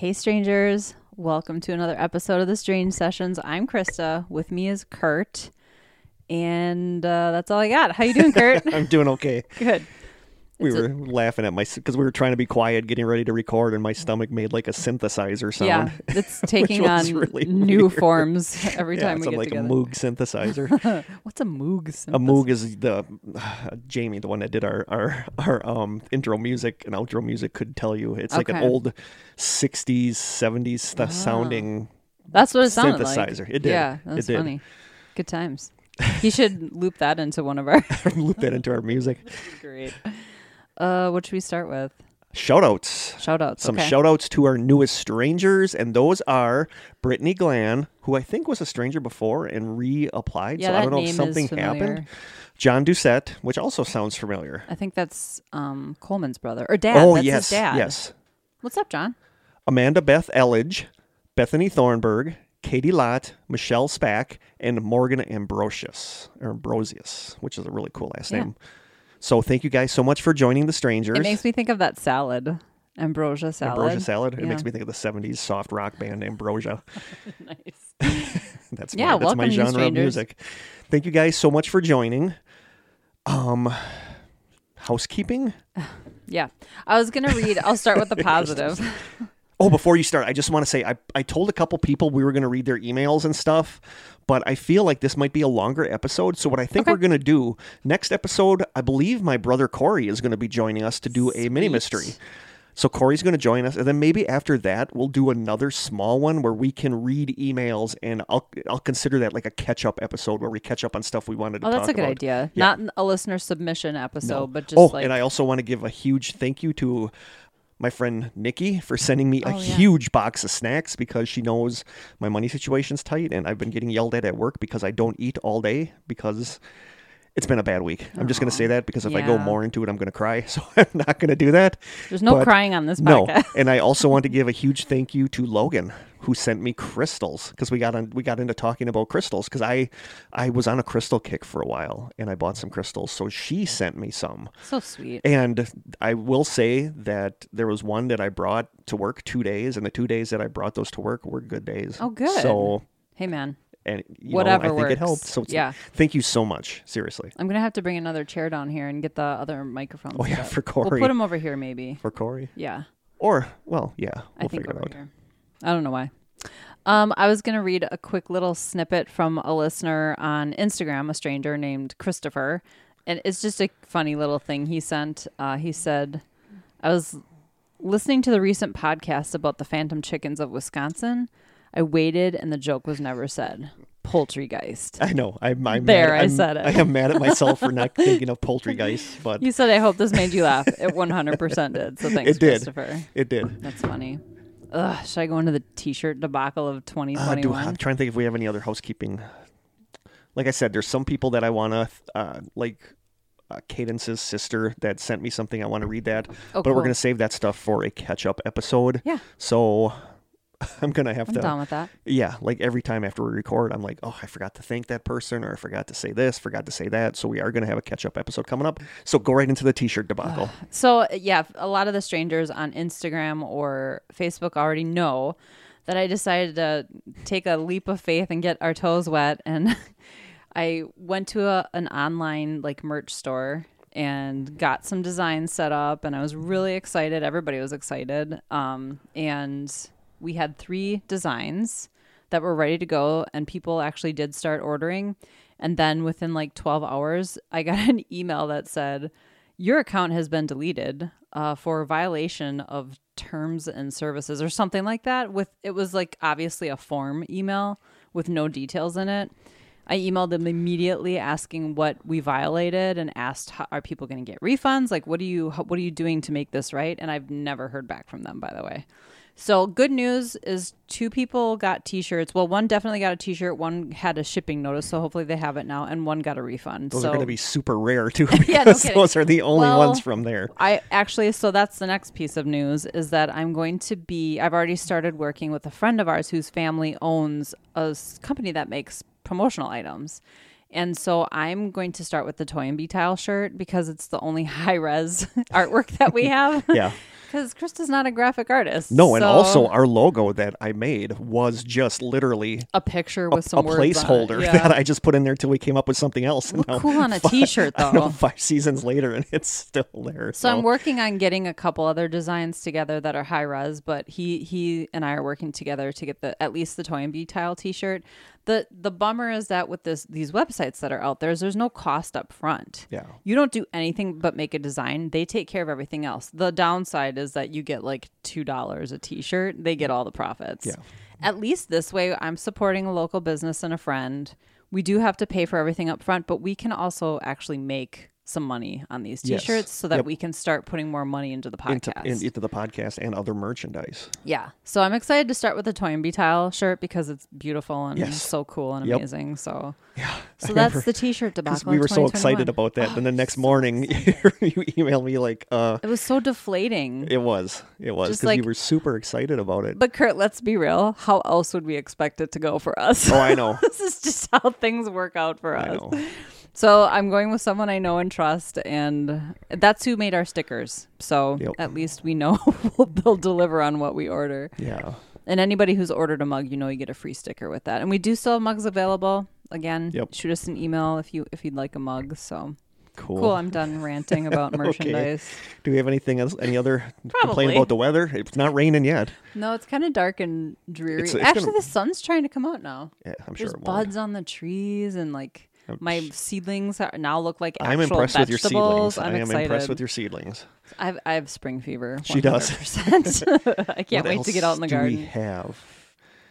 Hey, strangers. Welcome to another episode of the Strange Sessions. I'm Krista. With me is Kurt. And uh, that's all I got. How you doing, Kurt? I'm doing okay. Good. We It's a- were laughing at my because we were trying to be quiet, getting ready to record, and my stomach made like a synthesizer sound. Yeah, it's taking on really new weird. forms every yeah, time it we get like together. a Moog synthesizer. What's a Moog? a? Moog is the uh, Jamie, the one that did our our our um intro music and outro music, could tell you. It's like an old '60s, '70s st- sounding. That's what it sounded like. synthesizer. It did. Yeah, It that's did. funny. Good times. He should loop that into one of our. Loop that into our music. Great. Uh, what should we start with? Shout outs. Shout outs. some okay. shout outs to our newest strangers, and those are Brittany Glan, who I think was a stranger before and reapplied. yeah, so that I don't know name if something is familiar. happened. John Doucette, which also sounds familiar. I think that's um, Coleman's brother or dad. oh, that's yes. his dad. Yes. What's up, John? Amanda Beth Elledge, Bethany Thornburg, Katie Lott, Michelle Spack, and Morgan Ambrosius, or Ambrosius, which is a really cool last Yeah. name. So thank you guys so much for joining the strangers. It makes me think of that salad, ambrosia salad. Ambrosia salad. It Yeah. makes me think of the '70s soft rock band Ambrosia. nice. That's Yeah, my, that's my genre of music. Thank you guys so much for joining. Um, housekeeping. Yeah, I was gonna read. I'll start with the positive. Oh, before you start, I just want to say I, I told a couple people we were going to read their emails and stuff, but I feel like this might be a longer episode. So what I think Okay. we're going to do next episode, I believe my brother Corey is going to be joining us to do a mini Sweet. mystery. So Corey's going to join us, and then maybe after that we'll do another small one where we can read emails, and I'll I'll consider that like a catch up episode where we catch up on stuff we wanted to Oh, talk that's a good about. idea. Not a listener submission episode, but just oh, like and I also want to give a huge thank you to my friend Nikki for sending me a Oh, yeah. huge box of snacks because she knows my money situation's tight and I've been getting yelled at at work because I don't eat all day because it's been a bad week. I'm just going to say that because if I go more into it, I'm going to cry. So I'm not going to do that. there's no but- crying on this podcast. No, and I also want to give a huge thank you to Logan who sent me crystals because we got on we got into talking about crystals because I I was on a crystal kick for a while and I bought some crystals. So she sent me some. So sweet. And I will say that there was one that I brought to work two days, and the two days that I brought those to work were good days. Oh, good. So, Hey, man, and you Whatever know, I think works. it helped. So, Yeah. thank you so much. Seriously, I'm gonna have to bring another chair down here and get the other microphone. Oh, yeah, up. for We'll Corey. put them over here, maybe. for Corey, Yeah. or well, yeah, we'll I think figure it out. here. I don't know why. Um, I was gonna read a quick little snippet from a listener on Instagram, a stranger named Christopher, and it's just a funny little thing he sent. Uh, he said, "I was listening to the recent podcast about the phantom chickens of Wisconsin. I waited, and the joke was never said. Poultrygeist." I know. I'm, I'm There, mad, I I'm- said it. I am mad at myself for not thinking of poultrygeist, but You said, "I hope this made you laugh." It 100% did. So thanks, It did. Christopher. it did. That's funny. Ugh, should I go into the t-shirt debacle of Uh, 2021? do, I'm trying to think if we have any other housekeeping. Like I said, there's some people that I want to, uh, like uh, Cadence's sister that sent me something. I want to read that. Oh, but we're going to save that stuff for a catch up episode. Yeah. So I'm going to have to. I'm to. down with that. Yeah. Like every time after we record, I'm like, oh, I forgot to thank that person or I forgot to say this, forgot to say that. So we are going to have a catch up episode coming up. So go right into the t shirt debacle. So yeah, a lot of the strangers on Instagram or Facebook already know that I decided to take a leap of faith and get our toes wet, and I went to a, an online like merch store and got some designs set up, and I was really excited. Everybody was excited, um, and we had three designs that were ready to go, and people actually did start ordering. And then within like 12 hours, I got an email that said, Your account has been deleted uh, for violation of terms and services or something like that. With it was like obviously a form email with no details in it. I emailed them immediately asking what we violated and asked, how, "Are people going to get refunds? Like, what are you what are you doing to make this right?" And I've never heard back from them, by the way. So good news is two people got T-shirts. Well, one definitely got a T-shirt. One had a shipping notice, so hopefully they have it now, and one got a refund. Those so are going to be super rare too, Yeah, no those are the only Well, ones from there. I actually, so that's the next piece of news is that I'm going to be, I've already started working with a friend of ours whose family owns a company that makes promotional items. And so I'm going to start with the Toy and Be Tile shirt because it's the only high res artwork that we have. Yeah. Because Krista's not a graphic artist. No, and so also our logo that I made was just literally a picture a, with some a on it. placeholder Yeah. that I just put in there until we came up with something else. Now cool on a t-shirt, I know, though. five seasons later, and it's still there. So I'm working on getting a couple other designs together that are high res, but he he and I are working together to get the at least the Toy and Be Tile T-shirt. The the bummer is that with this these websites that are out there, is there's no cost up front. Yeah. You don't do anything but make a design. They take care of everything else. The downside is that you get like two dollars a T-shirt. They get all the profits. Yeah. At least this way, I'm supporting a local business and a friend. We do have to pay for everything up front, but we can also actually make some money on these t-shirts so that Yep. we can start putting more money into the podcast. in, into the podcast and other merchandise. yeah. So I'm excited to start with the Toy and Be Tile shirt because it's beautiful and Yes. so cool and Yep. amazing. So Yeah. so I that's the t-shirt debacle. we were so excited about that. and the next so morning, you emailed me like, uh, It was so deflating. it was, it was because you like- were super excited about it. but Kurt, let's be real. How else would we expect it to go for us? oh, I know, this is just how things work out for us. So I'm going with someone I know and trust, and that's who made our stickers. So Yep. at least we know they'll deliver on what we order. Yeah, And anybody who's ordered a mug, you know, you get a free sticker with that. And we do still have mugs available. Again, Yep. shoot us an email if you if you'd like a mug. So cool. cool. I'm done ranting about Okay. merchandise. Do we have anything else? Any other complaint about the weather? It's not raining yet. No, it's kind of dark and dreary. It's- it's Actually, gonna- the sun's trying to come out now. Yeah, I'm sure There's won't. buds on the trees and like my seedlings are, now look like actual I'm impressed with your seedlings. I'm I am excited. impressed with your seedlings. I've, I have spring fever. She does. I can't What wait to get out in the garden. we have?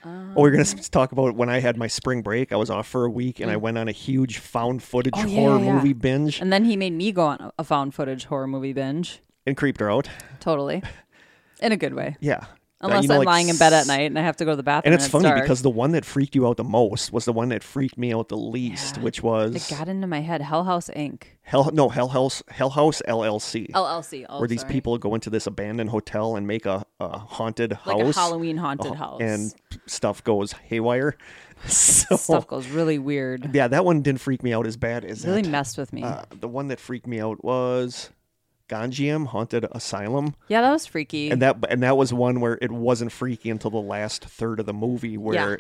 oh, we're gonna talk about when I had my spring break. I was off for a week, and I went on a huge found footage Mm. Oh, horror yeah, yeah. movie binge And then he made me go on a- found footage horror movie binge. and creeped her out. Totally. In a good way. Yeah, Unless you know, I'm like lying in bed at night and I have to go to the bathroom. And it's funny dark. because the one that freaked you out the most was the one that freaked me out the least, Yeah. which was it got into my head. Hell House Inc. Hell no Hell House Hell House LLC, LLC. Oh, where these sorry. people go into this abandoned hotel and make a, a haunted like house. a Halloween haunted uh, house. and stuff goes haywire. So stuff goes really weird. yeah, that one didn't freak me out as bad as it Really that. messed with me. Uh, the one that freaked me out was Gonjiam Haunted Asylum, yeah, that was freaky. and that and that was one where it wasn't freaky until the last third of the movie, where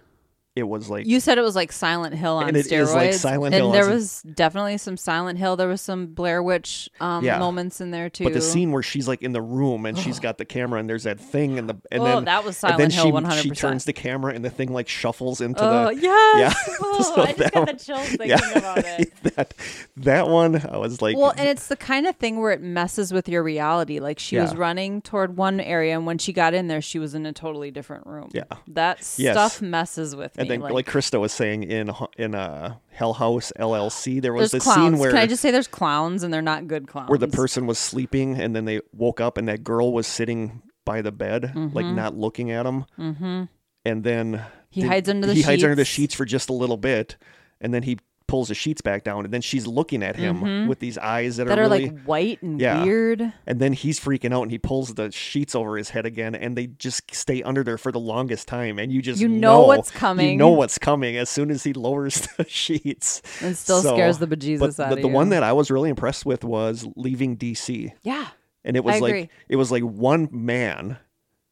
it was like You said it was like Silent Hill on And it steroids. is like Silent and Hill there on was definitely some Silent Hill. There was some Blair Witch um, Yeah. moments in there too. But the scene where she's like in the room and she's got the camera and there's that thing and the and Oh, then that was and then Silent Hill she 100%. she turns the camera and the thing like shuffles into Oh the yes! Yeah. Oh, So I just got the one- chills thinking yeah about it. that that one I was like Well, and it's the kind of thing where it messes with your reality. Like she was running toward one area, and when she got in there, she was in a totally different room. Yeah. that Yes. stuff messes with and me. Then like, Krista was saying in in uh, Hell House LLC there was this clowns. scene where Can I just say there's clowns, and they're not good clowns. where the person was sleeping and then they woke up and that girl was sitting by the bed like not looking at him mm-hmm. and then Mm-hmm. He the- hides under the he hides under the sheets. sheets for just a little bit and then he pulls the sheets back down and then she's looking at him with these eyes that, Mm-hmm. that are are really like white and Yeah. weird. and then he's freaking out and he pulls the sheets over his head again and they just stay under there for the longest time and you just You know what's coming. you know what's coming as soon as he lowers the sheets And still So- scares the bejesus but out the, of the you. one that i was really impressed with was leaving dc yeah, and it was I like agree. it was like one man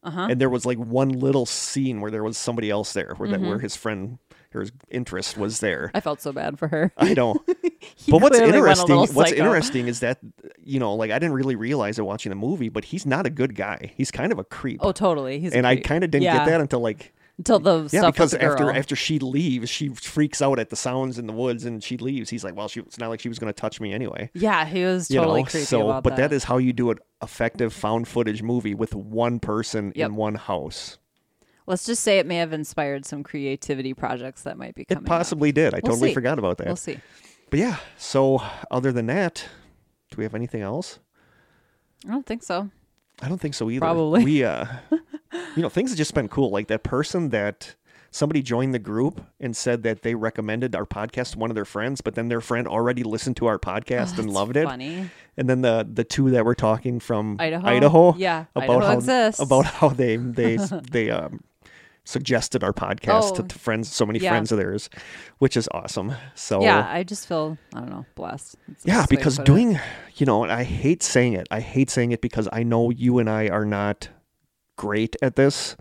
uh-huh. and there was like one little scene where there was somebody else there where that Mm-hmm. where his friend his interest was there I felt so bad for her. i know but what's clearly went a interesting what's interesting is that you know like i didn't really realize it watching the movie but he's not a good guy he's kind of a creep Oh, totally. He's and i kind of didn't Yeah. get that until like until the yeah stuff because the after after she leaves she freaks out at the sounds in the woods and she leaves he's like well she, it's not like she was going to touch me anyway yeah, he was you totally know creepy so but that. that is how you do an effective found footage movie with one person Yep. in one house Let's just say it may have inspired some creativity projects that might be it coming. up. possibly did i We'll totally see. forgot about that We'll see. but yeah so other than that do we have anything else I don't think so. I don't think so either. Probably. We uh you know, things have just been cool. Like that person that somebody joined the group and said that they recommended our podcast to one of their friends, but then their friend already listened to our podcast and loved it. Funny. And then the the two that were talking from Idaho? Idaho, Yeah, about Idaho how exists. about how they they they um suggested our podcast to, Oh, to friends, so many yeah. friends of theirs, which is awesome. So Yeah, I just feel I don't know blessed. Yeah, to because put it. doing, you know, and I hate saying it. I hate saying it because I know you and I are not great at this.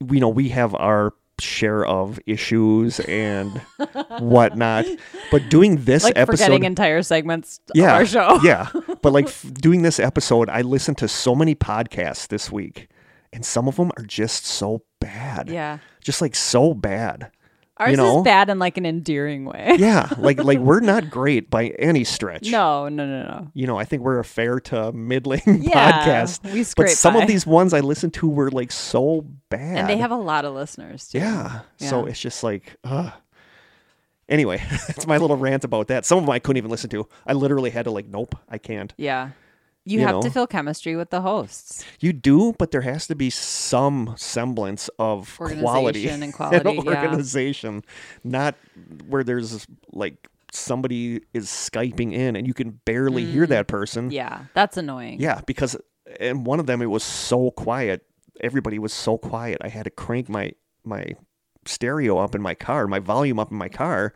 We know we have our share of issues and whatnot, but doing this like episode, forgetting entire segments yeah, of our show. yeah, but like f- doing this episode, I listened to so many podcasts this week, and some of them are just so bad. yeah. just like so bad. Ours know? is bad in like an endearing way. Yeah, like like we're not great by any stretch. No, no, no, no. you know, I think we're a fair to middling Yeah, podcast. we but some by. of these ones I listened to were like so bad. And they have a lot of listeners too. yeah. So it's just like, uh. Anyway, it's my little rant about that. Some of them I couldn't even listen to. I literally had to like, nope, I can't. Yeah. You, You have know? to feel chemistry with the hosts. You do, but there has to be some semblance of quality Organization and quality, yeah. organization, not where there's like somebody is skyping in and you can barely hear that person. Mm. Yeah, that's annoying. Yeah, because in one of them it was so quiet. Everybody was so quiet. I had to crank my my stereo up in my car, my volume up in my car.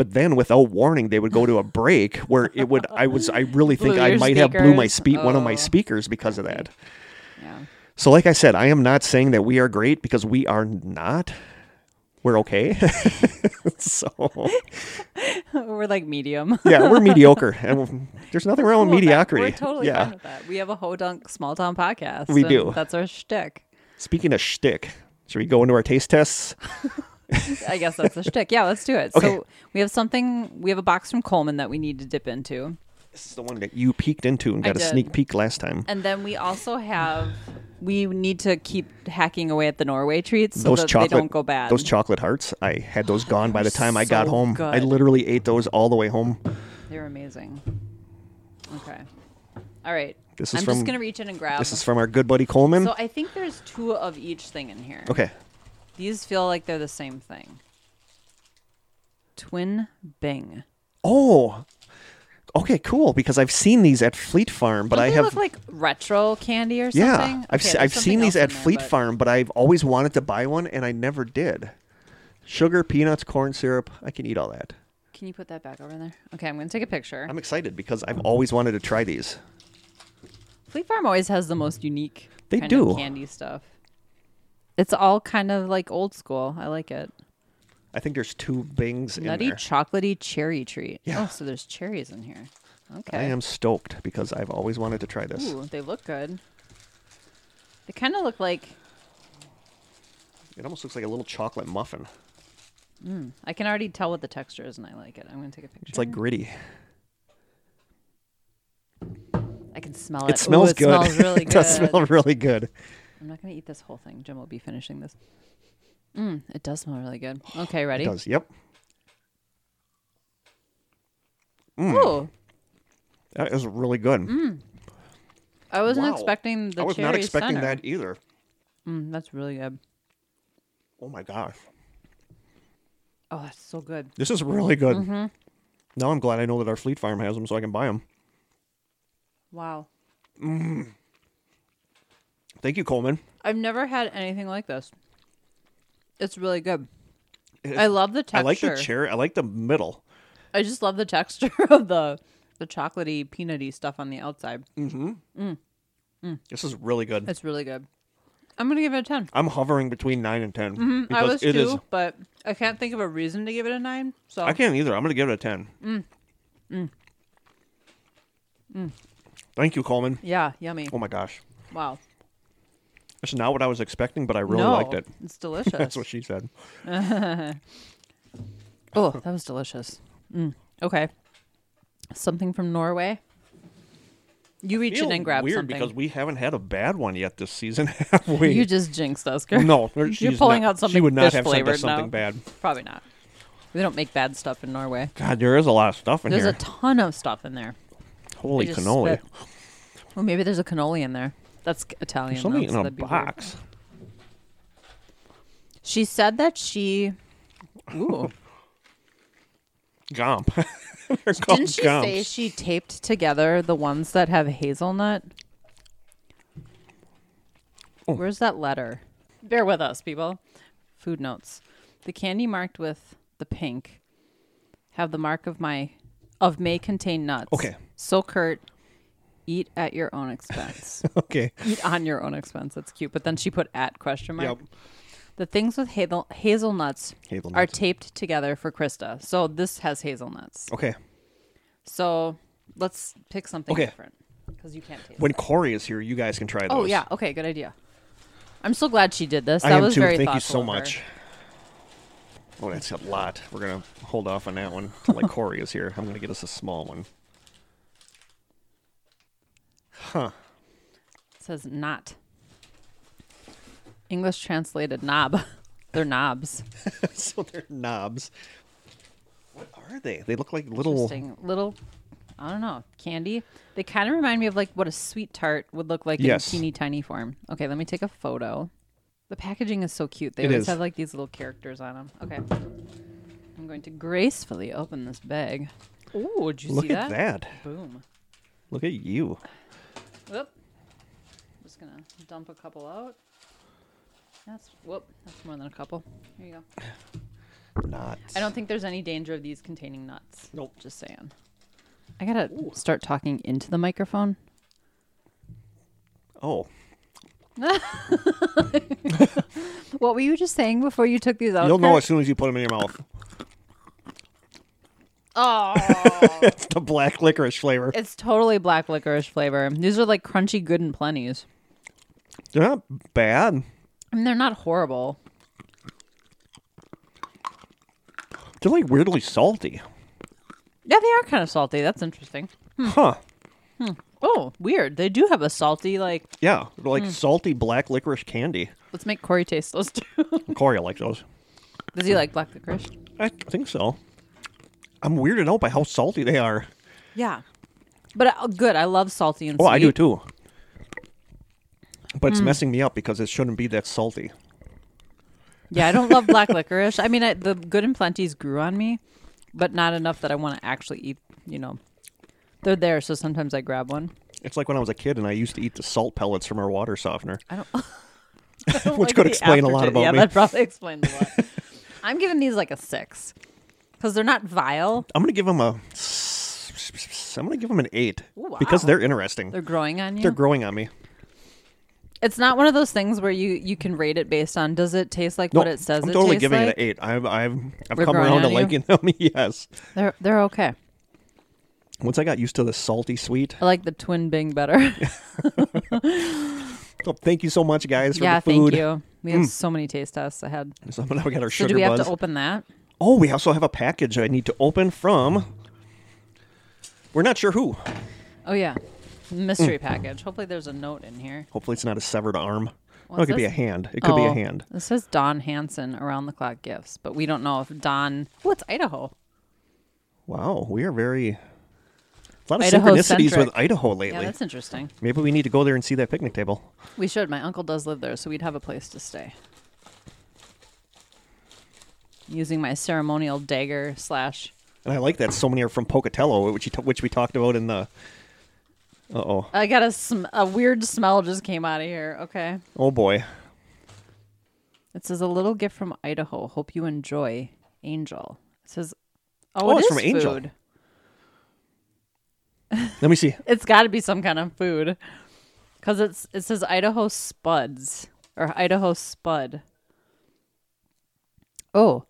But then without warning they would go to a break where it would I was I really think I might have blew my speakers? spe- one of my Oh. speakers because of that. Yeah. So like I said, I am not saying that we are great because we are not. We're okay. so we're like medium. yeah, we're mediocre, and there's nothing wrong with Cool with that. mediocrity. We're totally yeah. fine with that. We have a Hodunk small town podcast. We do. That's our shtick. Speaking of shtick, should we go into our taste tests? I guess that's a shtick. Yeah, let's do it. Okay. So we have something. We have a box from Coleman that we need to dip into, This is the one that you peeked into and got a sneak peek last time. and then we also have. We need to keep hacking away at the Norway treats so those that chocolate they don't go bad. Those chocolate hearts, I had those gone by the time I got so home. I literally ate those all the way home. They're amazing. Okay. All right. This is I'm from- just gonna reach in and grab. This is from our good buddy Coleman. so I think there's two of each thing in here. okay. These feel like they're the same thing. Twin Bing. Oh. Okay, cool. Because I've seen these at Fleet Farm, but Don't I they have look like retro candy or something. yeah, I've Okay, se- I've seen these else in at there, Fleet but- Farm, but I've always wanted to buy one and I never did. Sugar, peanuts, corn syrup. I can eat all that. Can you put that back over there? Okay, I'm gonna take a picture. I'm excited because I've always wanted to try these. Fleet Farm always has the most unique They kind do. of candy stuff. It's all kind of like old school. I like it. I think there's two bings in Nutty there. chocolatey cherry treat. Yeah. Oh, so there's cherries in here. Okay. I am stoked because I've always wanted to try this. Ooh, they look good. They kind of look like It almost looks like a little chocolate muffin. Mm, I can already tell what the texture is, and I like it. I'm gonna take a picture. It's like gritty. I can smell it. It smells Ooh, it good. Smells really it good. does smell really good. I'm not gonna eat this whole thing. Jim will be finishing this. Mm, it does smell really good. Okay, ready? It does. Yep. Ooh, That is really good. I wasn't Wow. expecting the I was not expecting center. that either. Mm, that's really good. Oh my gosh. Oh, that's so good. This is really good. Mm-hmm. Now I'm glad I know that our Fleet Farm has them so I can buy them. Wow. Thank you, Coleman. I've never had anything like this. It's really good. I love the texture. I like the cherry. I like the middle. I just love the texture of the the chocolatey, peanutty stuff on the outside. Mm-hmm. Mm. Mm. This is really good. It's really good. I'm gonna give it a ten. I'm hovering between nine and 10 Mm, I was too, is. but I can't think of a reason to give it a nine. So I can't either. I'm going to give it a ten. Mm. Thank you, Coleman. yeah, yummy. Oh my gosh, Wow. Is not what I was expecting, but I really no, liked it. It's delicious. That's what she said. oh, that was delicious. Mm. Okay. Something from Norway. You reach in and grab weird something. because we haven't had a bad one yet this season, have we? you just jinxed us, Kurt. no, You're pulling not- out something She would not have sent flavored us something now. bad. Probably not. We don't make bad stuff in Norway. God, there is a lot of stuff in There's here. a ton of stuff in there. Holy cannoli! spit. Well, maybe there's a cannoli in there. That's Italian. There's something though, in so a that'd be weird. box. She said that she. Ooh. Gomp. They're called Didn't she gomps. say she taped together the ones that have hazelnut? Oh. Where's that letter? Bear with us, people. Food notes. The candy marked with the pink have the mark of my of may contain nuts. Okay. So Kurt, eat at your own expense. okay. eat on your own expense. That's cute. But then she put at question mark. Yep. The things with hazel hazelnuts are taped together for Krista. So this has hazelnuts. Okay. So let's pick something Okay. different because you can't taste. When it. Corey is here, you guys can try oh, those. Oh yeah. Okay. Good idea. I'm so glad she did this. I That am was too. very Thank you thoughtful so of her. much. Oh, that's a lot. We're gonna hold off on that one till like Corey is here. I'm gonna get us a small one. Huh. It says not. English translated knob. They're knobs. so they're knobs. What are they? They look like little. Interesting. Little. I don't know. Candy. They kind of remind me of like what a sweet tart would look like Yes. in teeny tiny form. Okay, let me take a photo. The packaging is so cute. They It always is. have like these little characters on them. Okay. I'm going to gracefully open this bag. Ooh, did you Look see at that? that. Boom. Look at you. Whoop. Just gonna dump a couple out. That's whoop. That's more than a couple. Here you go. Nuts. I don't think there's any danger of these containing nuts. Nope. Just saying. I gotta start talking into the microphone. Oh, What were you just saying before you took these out? you'll know as soon as you put them in your mouth. Oh, it's the black licorice flavor. it's totally black licorice flavor. These are like crunchy, good and plenties. They're not bad. I mean, they're not horrible. They're like weirdly salty. Yeah, they are kind of salty. That's interesting. Huh. Oh, weird. They do have a salty like. Yeah, they're Hmm. like salty black licorice candy. Let's make Corey taste those too. Corey likes those. Does he like black licorice? I think so. I'm weirded out by how salty they are. Yeah, but uh, good. I love salty and Oh, sweet. I do too. But it's messing me up because it shouldn't be that salty. Yeah, I don't love black licorice. I mean, I, the good and plenties grew on me, but not enough that I want to actually eat. You know, they're there, so sometimes I grab one. It's like when I was a kid and I used to eat the salt pellets from our water softener. I don't. I don't Which could the explain a lot aftertaste. about yeah, me. that probably explains a lot. I'm giving these like a six because they're not vile. I'm gonna give them a. I'm gonna give them an eight Ooh, because they're interesting. They're growing on you. They're growing on me. it's not one of those things where you you can rate it based on does it taste like No, what it says I'm it totally giving like. it an eight. I've I've I've come around to you? liking them. yes. They're they're okay. Once I got used to the salty sweet. I like the twin Bing better. So thank you so much, guys, for yeah, the food. thank you. We have mm. so many taste tests ahead. So now we got our So sugar do we have buzz. to open that? Oh, we also have a package I need to open from. We're not sure who. Oh yeah, mystery package. Hopefully, there's a note in here. Hopefully, it's not a severed arm. Oh, it could be a hand. It could be a Oh, hand. This says Don Hanson around the clock gifts, but we don't know if Don. Oh, it's Idaho. Wow, we are very. A lot of synchronicities centric. with Idaho lately. Yeah, lately. that's interesting. Maybe we need to go there and see that picnic table. We should. My uncle does live there, so we'd have a place to stay. Using my ceremonial dagger slash. And I like that so many are from Pocatello, which you t- which we talked about in the. Uh oh. I got a sm- a weird smell just came out of here. Okay. Oh boy. It says a little gift from Idaho. Hope you enjoy, Angel. It says, Oh, oh, it it's from Angel. food. Let me see. It's got to be some kind of food, because it's it says Idaho Spuds or Idaho Spud. Oh,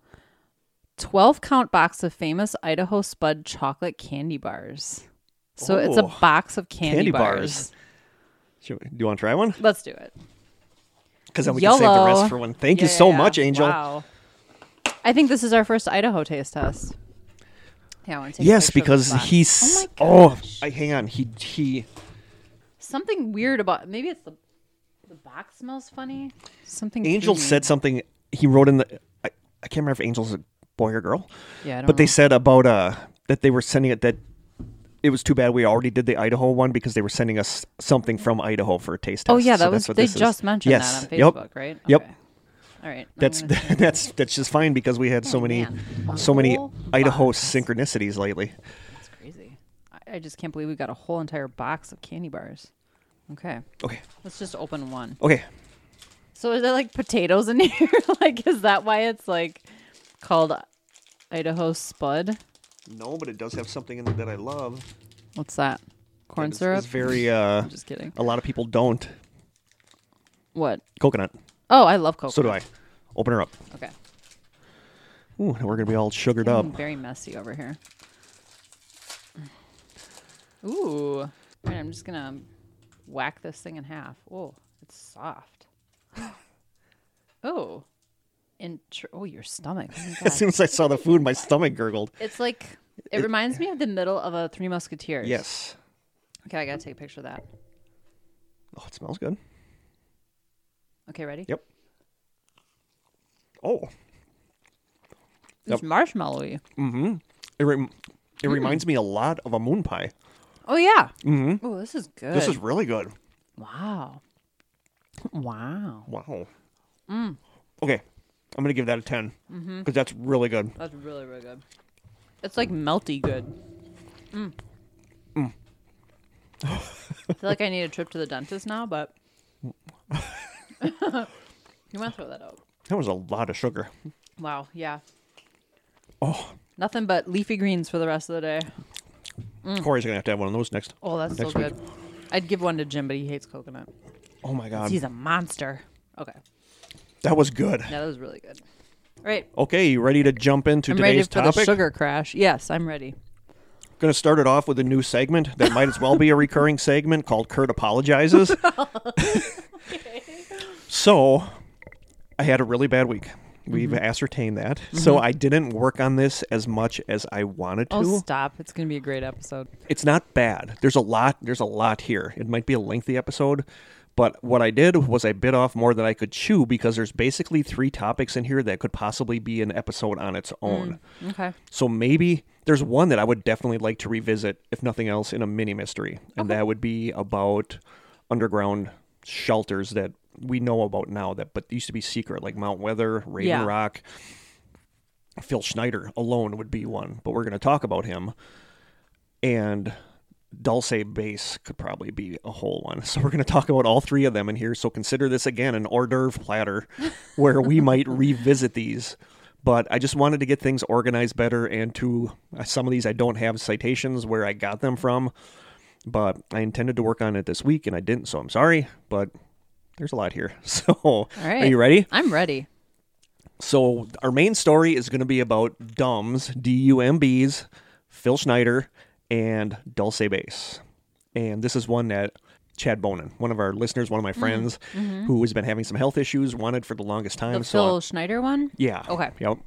12 count box of famous Idaho Spud chocolate candy bars. So it's a Oh, box of candy, candy bars. bars. Do you want to try one? Let's do it. Because then we can save the rest for one. Thank you so yeah, much. Angel. Wow. I think this is our first Idaho taste test. Yeah, I want to take Yes, because he's. Oh. oh I hang on. He he. Something weird about maybe it's the the box smells funny. Something. Angel me. said something. He wrote in the. I, I can't remember if Angel's a boy or girl, Yeah, I don't but they said about uh that they were sending it that. It was too bad we already did the Idaho one because they were sending us something from Idaho for a taste test. Oh yeah, So that was they this is. just mentioned yes. that on Yep. Facebook, right? Yep. Okay. All right. That's that's that's just fine because we had so Oh, many man. So many Idaho box. synchronicities lately. That's crazy. I, I just can't believe we got a whole entire box of candy bars. Okay. Okay. Let's just open one. Okay. So is there like potatoes in here? like, is that why it's like called Idaho Spud? No, but it does have something in it that I love. What's that? Corn It's- syrup? It's very uh I'm just kidding. a lot of people don't. What? Coconut. Oh, I love coconut. So do I. Open her up. Okay. Ooh, now we're gonna be all sugared up. very messy over here. Ooh. All right, I'm just gonna whack this thing in half. Oh, it's soft. oh. Oh, your stomach. Oh As soon as I saw the food, my stomach gurgled. It's like it reminds me of the middle of a Three Musketeers. Yes. Okay, I gotta take a picture of that. Oh, it smells good. Okay, ready? Yep. Oh, It's marshmallowy. it rem- it reminds me a lot of a moon pie. Oh yeah. Mm-hmm. Oh, this is good. This is really good. wow. Wow. Wow. Mm. Okay, I'm gonna give that a ten because Mm-hmm. that's really good. That's really really good. It's like melty good. Mm. I feel like I need a trip to the dentist now, but you want to throw that out? That was a lot of sugar. Wow. Yeah. Oh, Nothing but leafy greens for the rest of the day. Corey's gonna have to have one of those next. Oh, that's so Next week. good. I'd give one to Jim, but he hates coconut. Oh my god, He's a monster. Okay. That was good. That was really good. All right. Okay, you ready to jump into I'm ready today's for topic? the sugar crash. Yes, I'm ready. Going to start it off with a new segment that might as well be a recurring segment called Kurt Apologizes. So, I had a really bad week. We've Mm-hmm. ascertained that. So, I didn't work on this as much as I wanted to. Oh, stop. It's going to be a great episode. it's not bad. There's a lot there's a lot here. It might be a lengthy episode, but what I did was I bit off more than I could chew because there's basically three topics in here that could possibly be an episode on its hmm, own. Okay. So maybe there's one that I would definitely like to revisit, if nothing else, in a mini mystery, and that would be about underground shelters that we know about now that but used to be secret, like Mount Weather, Raven Yeah. Rock. Phil Schneider alone would be one, but we're going to talk about him, and Dulce Base could probably be a whole one. So we're going to talk about all three of them in here. So consider this again an hors d'oeuvre platter, where we might revisit these but I just wanted to get things organized better. And to uh, some of these, I don't have citations where I got them from, but I intended to work on it this week and I didn't, so I'm sorry. But there's a lot here. So, right. are you ready? I'm ready. So, our main story is going to be about DUMBs, D U M Bs, Phil Schneider, and Dulce Base. And this is one that Chad Bonin, one of our listeners, one of my mm-hmm. friends, mm-hmm. who has been having some health issues, wanted for the longest time. The so I- Phil Schneider one? yeah. Okay. Yep.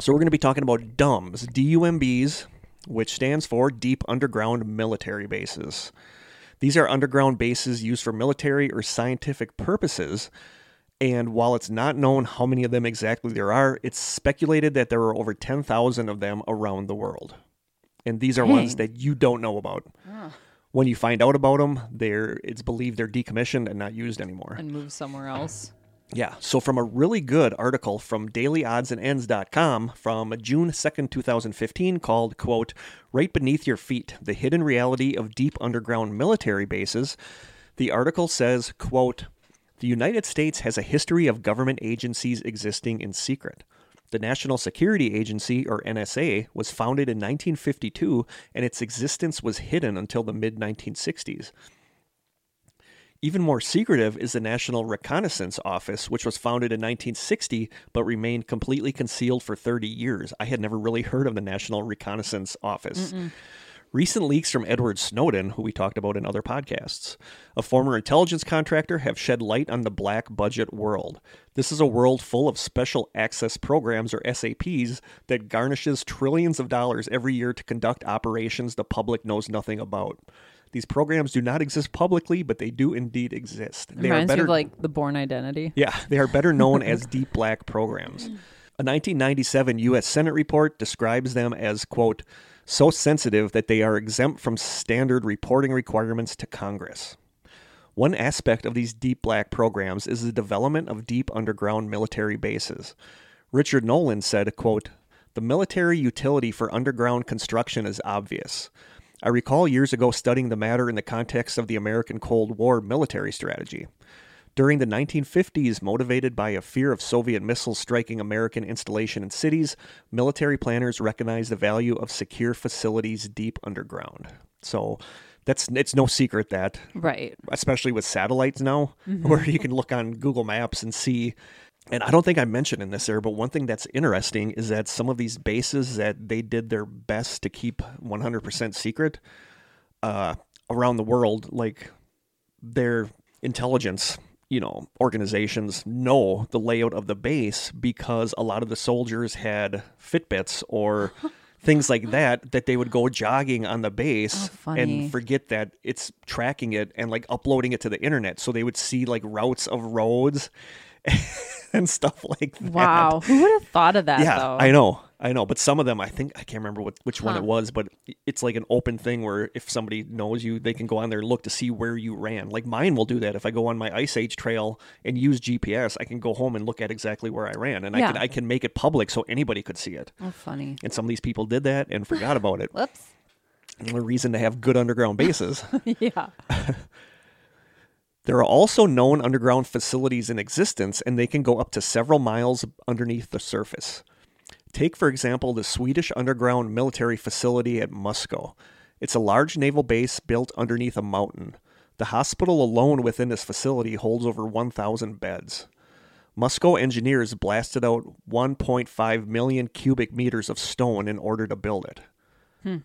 So we're going to be talking about DUMBs, D-U-M-Bs, which stands for Deep Underground Military Bases. These are underground bases used for military or scientific purposes. And while it's not known how many of them exactly there are, it's speculated that there are over 10,000 of them around the world. And these are ones hmm. that you don't know about. When you find out about them, they're it's believed they're decommissioned and not used anymore. And move somewhere else. Yeah. So from a really good article from dailyoddsandsends.com from June 2nd, 2015 called, quote, Right Beneath Your Feet, The Hidden Reality of Deep Underground Military Bases, the article says, quote, The United States has a history of government agencies existing in secret. The National Security Agency, or NSA, was founded in 1952 and its existence was hidden until the mid 1960s. Even more secretive is the National Reconnaissance Office, which was founded in 1960 but remained completely concealed for 30 years. I had never really heard of the National Reconnaissance Office. Recent leaks from Edward Snowden, who we talked about in other podcasts, a former intelligence contractor, have shed light on the black budget world. This is a world full of special access programs, or SAPs, that garnishes trillions of dollars every year to conduct operations the public knows nothing about. These programs do not exist publicly, but they do indeed exist. They are Reminds me better of like the Bourne Identity. yeah, they are better known as deep black programs. A 1997 U.S. Senate report describes them as, quote, so sensitive that they are exempt from standard reporting requirements to Congress. One aspect of these deep black programs is the development of deep underground military bases. Richard Dolan said, quote, The military utility for underground construction is obvious. I recall years ago studying the matter in the context of the American Cold War military strategy. During the 1950s, motivated by a fear of Soviet missiles striking American installation and cities, military planners recognized the value of secure facilities deep underground. So that's it's no secret that Right. especially with satellites now, where you can look on Google Maps and see. And I don't think I mentioned in this there, but one thing that's interesting is that some of these bases that they did their best to keep 100% secret uh, around the world, like their intelligence, you know, organizations know the layout of the base because a lot of the soldiers had Fitbits or things like that that they would go jogging on the base Oh, and forget that it's tracking it and like uploading it to the internet so they would see like routes of roads and stuff like that. Wow. Who would have thought of that Yeah, though? I know, I know. But some of them, I think I can't remember what which one it was, but it's like an open thing where if somebody knows you, they can go on there and look to see where you ran. Like mine will do that. If I go on my Ice Age trail and use GPS, I can go home and look at exactly where I ran, and I can I can make it public so anybody could see it. Oh, funny. And some of these people did that and forgot about it. Whoops. The reason to have good underground bases. yeah. There are also known underground facilities in existence, and they can go up to several miles underneath the surface. Take, for example, the Swedish underground military facility at Musko. It's a large naval base built underneath a mountain. The hospital alone within this facility holds over 1,000 beds. Musko engineers blasted out 1.5 million cubic meters of stone in order to build it. Hmm.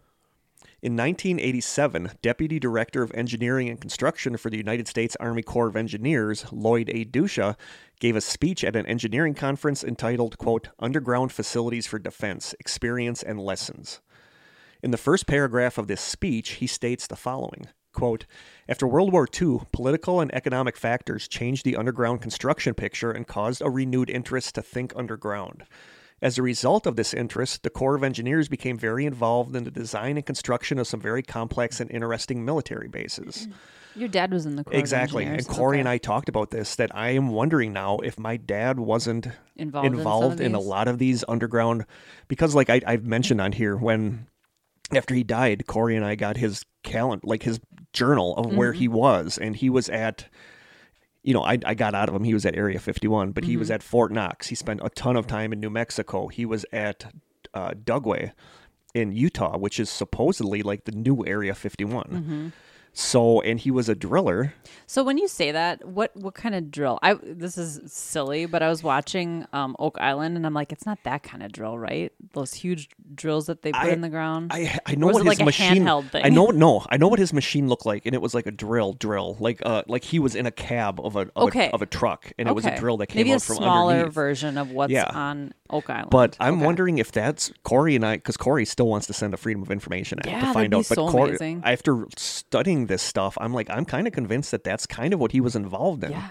In 1987, Deputy Director of Engineering and Construction for the United States Army Corps of Engineers, Lloyd A. Duscha, gave a speech at an engineering conference entitled, quote, Underground Facilities for Defense Experience and Lessons. In the first paragraph of this speech, he states the following quote, After World War II, political and economic factors changed the underground construction picture and caused a renewed interest to think underground. As a result of this interest, the Corps of Engineers became very involved in the design and construction of some very complex and interesting military bases. Your dad was in the Corps of Exactly. And Corey Okay. and I talked about this that I am wondering now if my dad wasn't Involved in involved of in, a lot of these underground because like I, I've mentioned on here when after he died, Corey and I got his calendar like his journal of where Mm-hmm. he was and he was at you know, I, I got out of him. He was at Area 51, but he Mm-hmm. was at Fort Knox. He spent a ton of time in New Mexico. He was at uh, Dugway in Utah, which is supposedly like the new Area 51. Mm-hmm. So, and he was a driller. So when you say that, what what kind of drill? I this is silly, but I was watching um, Oak Island, and I'm like, it's not that kind of drill, right? Those huge drills that they put I- in the ground. I I know what his like machine. I know no. I know what his machine looked like, and it was like a drill, drill, like uh, like he was in a cab of a of, Okay. a, of a truck, and it was a drill that came maybe out a from smaller underneath. version of what's Yeah. on Oak Island. But I'm Okay. wondering if that's Corey and I, because Corey still wants to send a Freedom of Information Act Yeah, to find out. But Corey, amazing. after studying this stuff, I'm like, I'm kind of convinced that that's kind of what he was involved in. Yeah.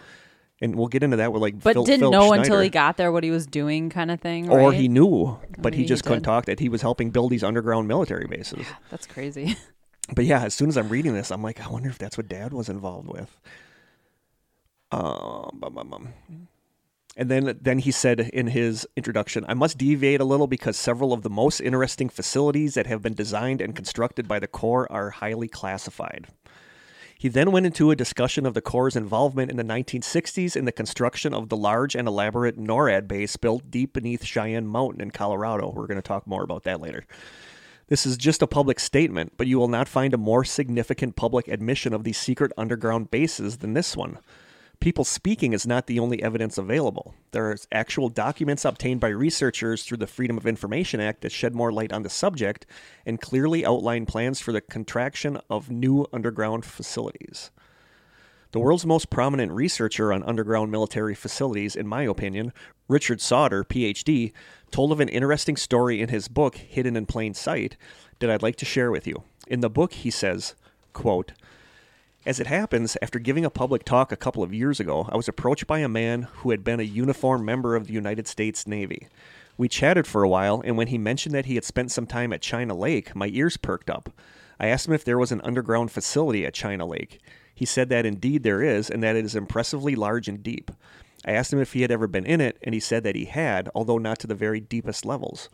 And we'll get into that with like, But Phil, didn't Phil know until he got there what he was doing, kind of thing. or he knew, but Maybe he he just couldn't talk that he was helping build these underground military bases. Yeah, That's crazy. But yeah, as soon as I'm reading this, I'm like, I wonder if that's what Dad was involved with. Um, bum, bum, bum. And then, then he said in his introduction, I must deviate a little because several of the most interesting facilities that have been designed and constructed by the Corps are highly classified. He then went into a discussion of the Corps' involvement in the 1960s in the construction of the large and elaborate NORAD base built deep beneath Cheyenne Mountain in Colorado. We're going to talk more about that later. This is just a public statement, but you will not find a more significant public admission of these secret underground bases than this one. People speaking is not the only evidence available. There are actual documents obtained by researchers through the Freedom of Information Act that shed more light on the subject and clearly outline plans for the contraction of new underground facilities. The world's most prominent researcher on underground military facilities, in my opinion, Richard Sauder, PhD, told of an interesting story in his book, Hidden in Plain Sight, that I'd like to share with you. In the book, he says, quote, as it happens, after giving a public talk a couple of years ago, I was approached by a man who had been a uniformed member of the United States Navy. We chatted for a while, and when he mentioned that he had spent some time at China Lake, my ears perked up. I asked him if there was an underground facility at China Lake. He said that indeed there is, and that it is impressively large and deep. I asked him if he had ever been in it, and he said that he had, although not to the very deepest levels.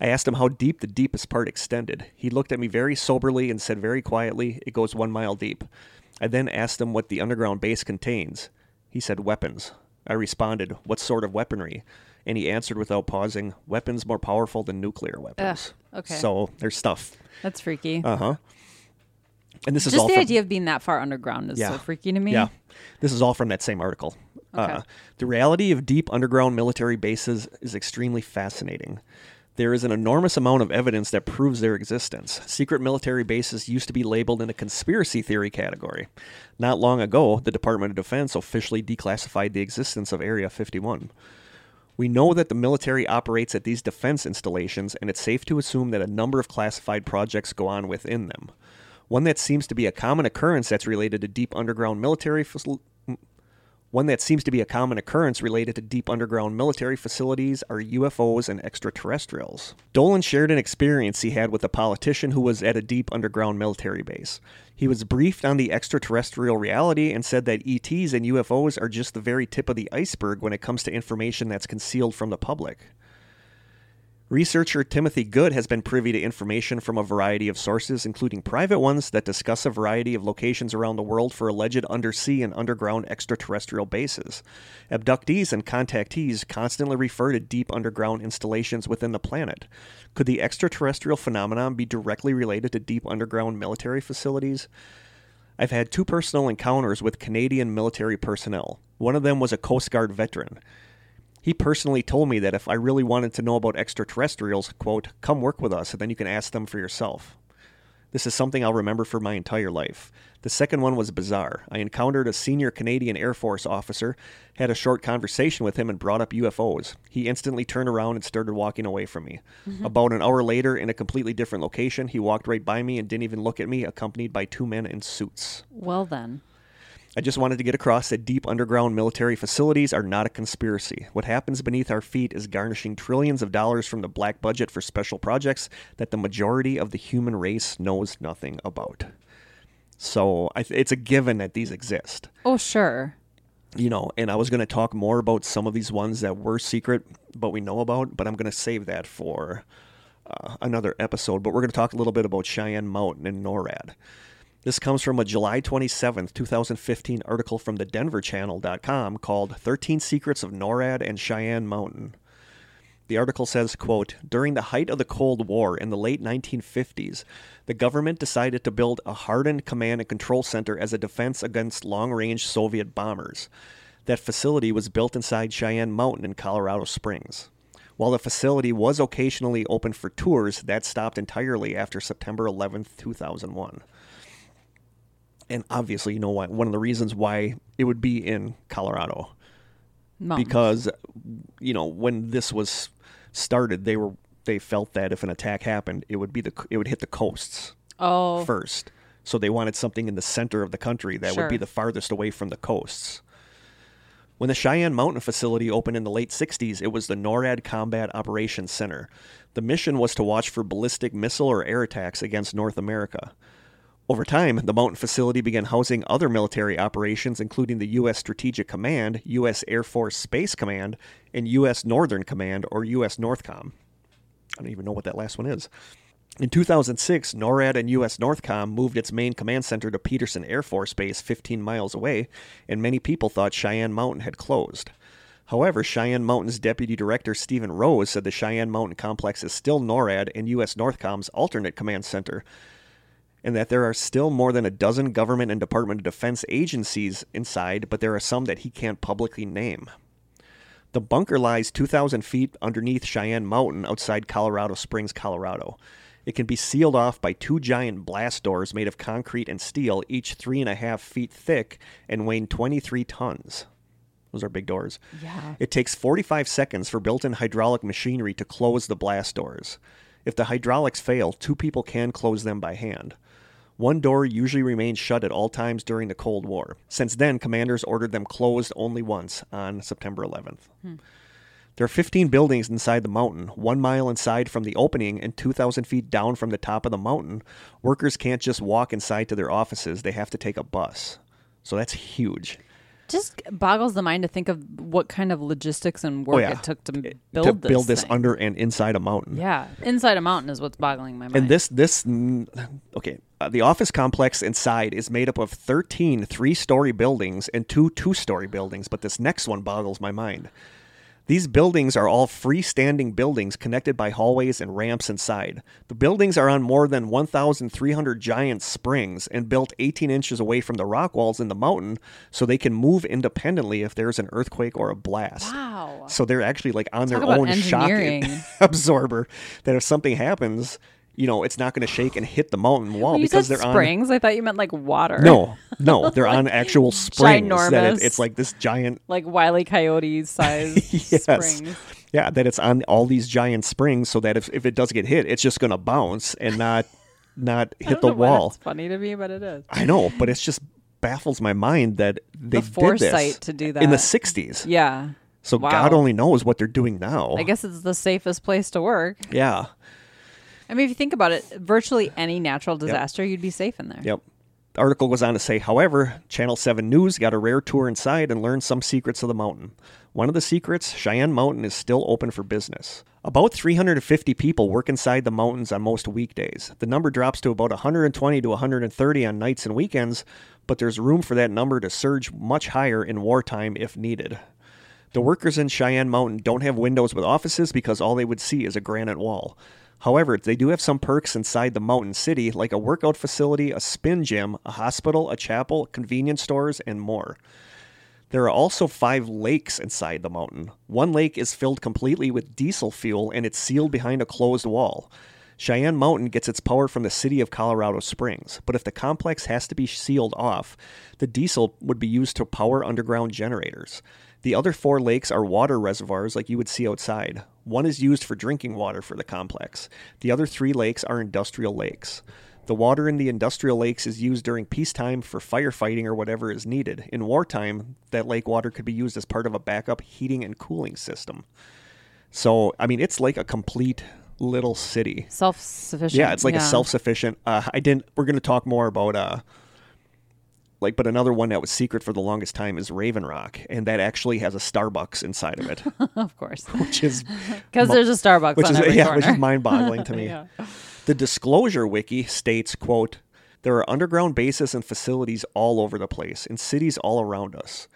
I asked him how deep the deepest part extended. He looked at me very soberly and said very quietly, It goes one mile deep. I then asked him what the underground base contains. He said, Weapons. I responded, What sort of weaponry? And he answered without pausing, Weapons more powerful than nuclear weapons. Ugh, okay. So there's stuff. That's freaky. Uh huh. And this is Just all the from, idea of being that far underground is Yeah. so freaky to me. Yeah. This is all from that same article. Okay. Uh, the reality of deep underground military bases is extremely fascinating. There is an enormous amount of evidence that proves their existence. Secret military bases used to be labeled in a conspiracy theory category. Not long ago, the Department of Defense officially declassified the existence of Area 51. We know that the military operates at these defense installations, and it's safe to assume that a number of classified projects go on within them. One that seems to be a common occurrence that's related to deep underground military facil- one that seems to be a common occurrence related to deep underground military facilities are UFOs and extraterrestrials. Dolan shared an experience he had with a politician who was at a deep underground military base. He was briefed on the extraterrestrial reality and said that ETs and UFOs are just the very tip of the iceberg when it comes to information that's concealed from the public. Researcher Timothy Good has been privy to information from a variety of sources, including private ones that discuss a variety of locations around the world for alleged undersea and underground extraterrestrial bases. Abductees and contactees constantly refer to deep underground installations within the planet. Could the extraterrestrial phenomenon be directly related to deep underground military facilities? I've had two personal encounters with Canadian military personnel. One of them was a Coast Guard veteran. He personally told me that if I really wanted to know about extraterrestrials, quote, come work with us and then you can ask them for yourself. This is something I'll remember for my entire life. The second one was bizarre. I encountered a senior Canadian Air Force officer, had a short conversation with him, and brought up UFOs. He instantly turned around and started walking away from me. Mm-hmm. About an hour later, in a completely different location, he walked right by me and didn't even look at me, accompanied by two men in suits. Well then. I just wanted to get across that deep underground military facilities are not a conspiracy. What happens beneath our feet is garnishing trillions of dollars from the black budget for special projects that the majority of the human race knows nothing about. So I th- it's a given that these exist, Oh sure. you know. And I was going to talk more about some of these ones that were secret, but we know about. But I'm going to save that for uh, another episode. But we're going to talk a little bit about Cheyenne Mountain and NORAD. This comes from a July 27, 2015 article from the denverchannel.com called 13 Secrets of NORAD and Cheyenne Mountain. The article says, quote, During the height of the Cold War in the late 1950s, the government decided to build a hardened command and control center as a defense against long-range Soviet bombers. That facility was built inside Cheyenne Mountain in Colorado Springs. While the facility was occasionally open for tours, that stopped entirely after September 11, 2001 and obviously you know why one of the reasons why it would be in Colorado Mountains. because you know when this was started they were they felt that if an attack happened it would be the it would hit the coasts Oh first so they wanted something in the center of the country that would be the farthest away from the coasts when the Cheyenne Mountain facility opened in the late 60s, it was the NORAD Combat Operations Center. The mission was to watch for ballistic missile or air attacks against North America. Over time, the mountain facility began housing other military operations, including the U.S. Strategic Command, U.S. Air Force Space Command, and U.S. Northern Command, or U.S. Northcom. I don't even know what that last one is. In 2006, NORAD and U.S. Northcom moved its main command center to Peterson Air Force Base 15 miles away, and many people thought Cheyenne Mountain had closed. However, Cheyenne Mountain's Deputy Director Stephen Rose said the Cheyenne Mountain complex is still NORAD and U.S. Northcom's alternate command center, and that there are still more than a dozen government and Department of Defense agencies inside, but there are some that he can't publicly name. The bunker lies 2,000 feet underneath Cheyenne Mountain outside Colorado Springs, Colorado. It can be sealed off by two giant blast doors made of concrete and steel, each three and a half feet thick and weighing 23 tons. Those are big doors. Yeah. It takes 45 seconds for built in hydraulic machinery to close the blast doors. If the hydraulics fail, two people can close them by hand. One door usually remains shut at all times during the Cold War. Since then, commanders ordered them closed only once on September 11th. Hmm. There are 15 buildings inside the mountain, one mile inside from the opening and 2,000 feet down from the top of the mountain. Workers can't just walk inside to their offices, they have to take a bus. So that's huge. Just boggles the mind to think of what kind of logistics and work Oh, yeah. it took to build to this. build this thing. under and inside a mountain. Yeah, inside a mountain is what's boggling my mind. And this this okay, uh, the office complex inside is made up of 13 three-story buildings and two two-story buildings, but this next one boggles my mind. These buildings are all freestanding buildings connected by hallways and ramps inside. The buildings are on more than 1,300 giant springs and built 18 inches away from the rock walls in the mountain so they can move independently if there's an earthquake or a blast. wow. So they're actually like on their Talk about own shock absorber that if something happens, you know, it's not going to shake and hit the mountain wall you because they're springs, I thought you meant like water. No, no, they're on actual springs. That it, it's like this giant. like Wiley Coyote size Yes. springs. Yeah, that it's on all these giant springs so that if, if it does get hit, it's just going to bounce and not not hit the wall. That's funny to me, but it is. I know, but it's just baffles my mind that they The did foresight this to do that in the 60s. Yeah. So Wow. God only knows what they're doing now. I guess it's the safest place to work. Yeah. I mean, if you think about it, virtually any natural disaster, you'd be safe in there. Yep. The article goes on to say, however, Channel 7 News got a rare tour inside and learned some secrets of the mountain. One of the secrets Cheyenne Mountain is still open for business. About 350 people work inside the mountains on most weekdays. The number drops to about 120 to 130 on nights and weekends, but there's room for that number to surge much higher in wartime if needed. The workers in Cheyenne Mountain don't have windows with offices because all they would see is a granite wall. However, they do have some perks inside the mountain city, like a workout facility, a spin gym, a hospital, a chapel, convenience stores, and more. There are also five lakes inside the mountain. One lake is filled completely with diesel fuel and it's sealed behind a closed wall. Cheyenne Mountain gets its power from the city of Colorado Springs, but if the complex has to be sealed off, the diesel would be used to power underground generators. The other four lakes are water reservoirs like you would see outside. One is used for drinking water for the complex. The other three lakes are industrial lakes. The water in the industrial lakes is used during peacetime for firefighting or whatever is needed. In wartime, that lake water could be used as part of a backup heating and cooling system. So, I mean, it's like a complete little city. Self sufficient. Yeah, it's like a self-sufficient. Uh, I didn't. We're going to talk more about uh, like, but another one that was secret for the longest time is Raven Rock, and that actually has a Starbucks inside of it, of course. which is Because there's a Starbucks which on is yeah, corner. which is mind-boggling to me. Yeah. The Disclosure Wiki states, quote, There are underground bases and facilities all over the place, in cities all around us.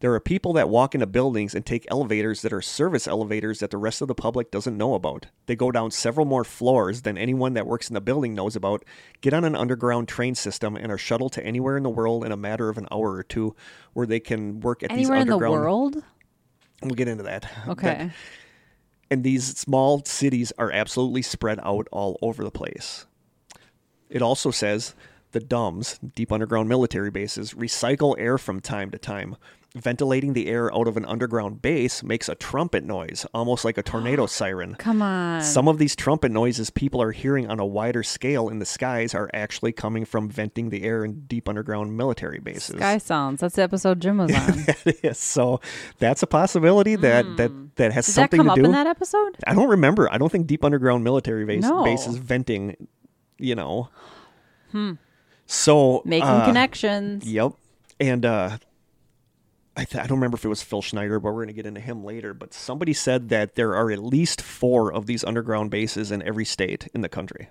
There are people that walk into buildings and take elevators that are service elevators that the rest of the public doesn't know about. They go down several more floors than anyone that works in the building knows about, get on an underground train system, and are shuttled to anywhere in the world in a matter of an hour or two where they can work at Anywhere these in the underground. world? We'll get into that. Okay. That- and these small cities are absolutely spread out all over the place. It also says the DUMBs, deep underground military bases, recycle air from time to time. Ventilating the air out of an underground base makes a trumpet noise, almost like a tornado siren. Come on. Some of these trumpet noises people are hearing on a wider scale in the skies are actually coming from venting the air in deep underground military bases. Sky Sounds. That's the episode Jim was on. That is. So that's a possibility that that that has Did that something come to up do. in that episode? I don't remember. I don't think deep underground military base, No. bases venting, you know. Hmm. So Making uh, connections. Yep. And uh I, th- I don't remember if it was Phil Schneider, but we're going to get into him later. But somebody said that there are at least four of these underground bases in every state in the country.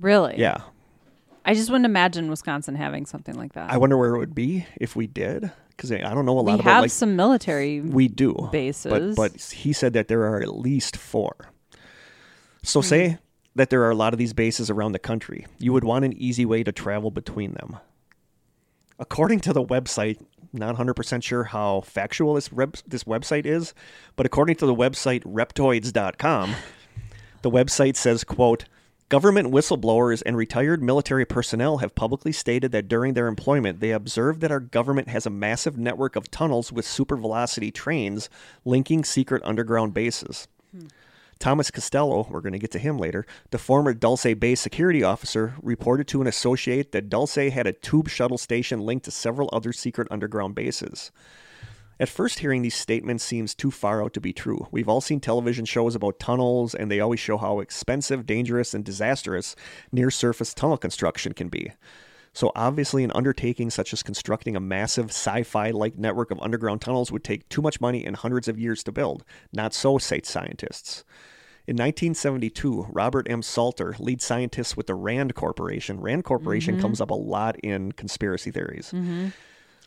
Really? Yeah. I just wouldn't imagine Wisconsin having something like that. I wonder where it would be if we did, because I don't know a we lot have about like We have some military. We do bases. but but he said that there are at least four. So Hmm. say that there are a lot of these bases around the country. You would want an easy way to travel between them. According to the website, not 100% sure how factual this rep- this website is, but according to the website reptoids.com, the website says, quote, Government whistleblowers and retired military personnel have publicly stated that during their employment, they observed that our government has a massive network of tunnels with supervelocity trains linking secret underground bases. Hmm. Thomas Costello, we're going to get to him later, the former Dulce Bay security officer, reported to an associate that Dulce had a tube shuttle station linked to several other secret underground bases. At first, hearing these statements seems too far out to be true. We've all seen television shows about tunnels, and they always show how expensive, dangerous, and disastrous near surface tunnel construction can be. So obviously, an undertaking such as constructing a massive sci-fi like network of underground tunnels would take too much money and hundreds of years to build. Not so, say scientists. In 1972, Robert M. Salter, lead scientist with the RAND Corporation, RAND Corporation Mm-hmm. comes up a lot in conspiracy theories.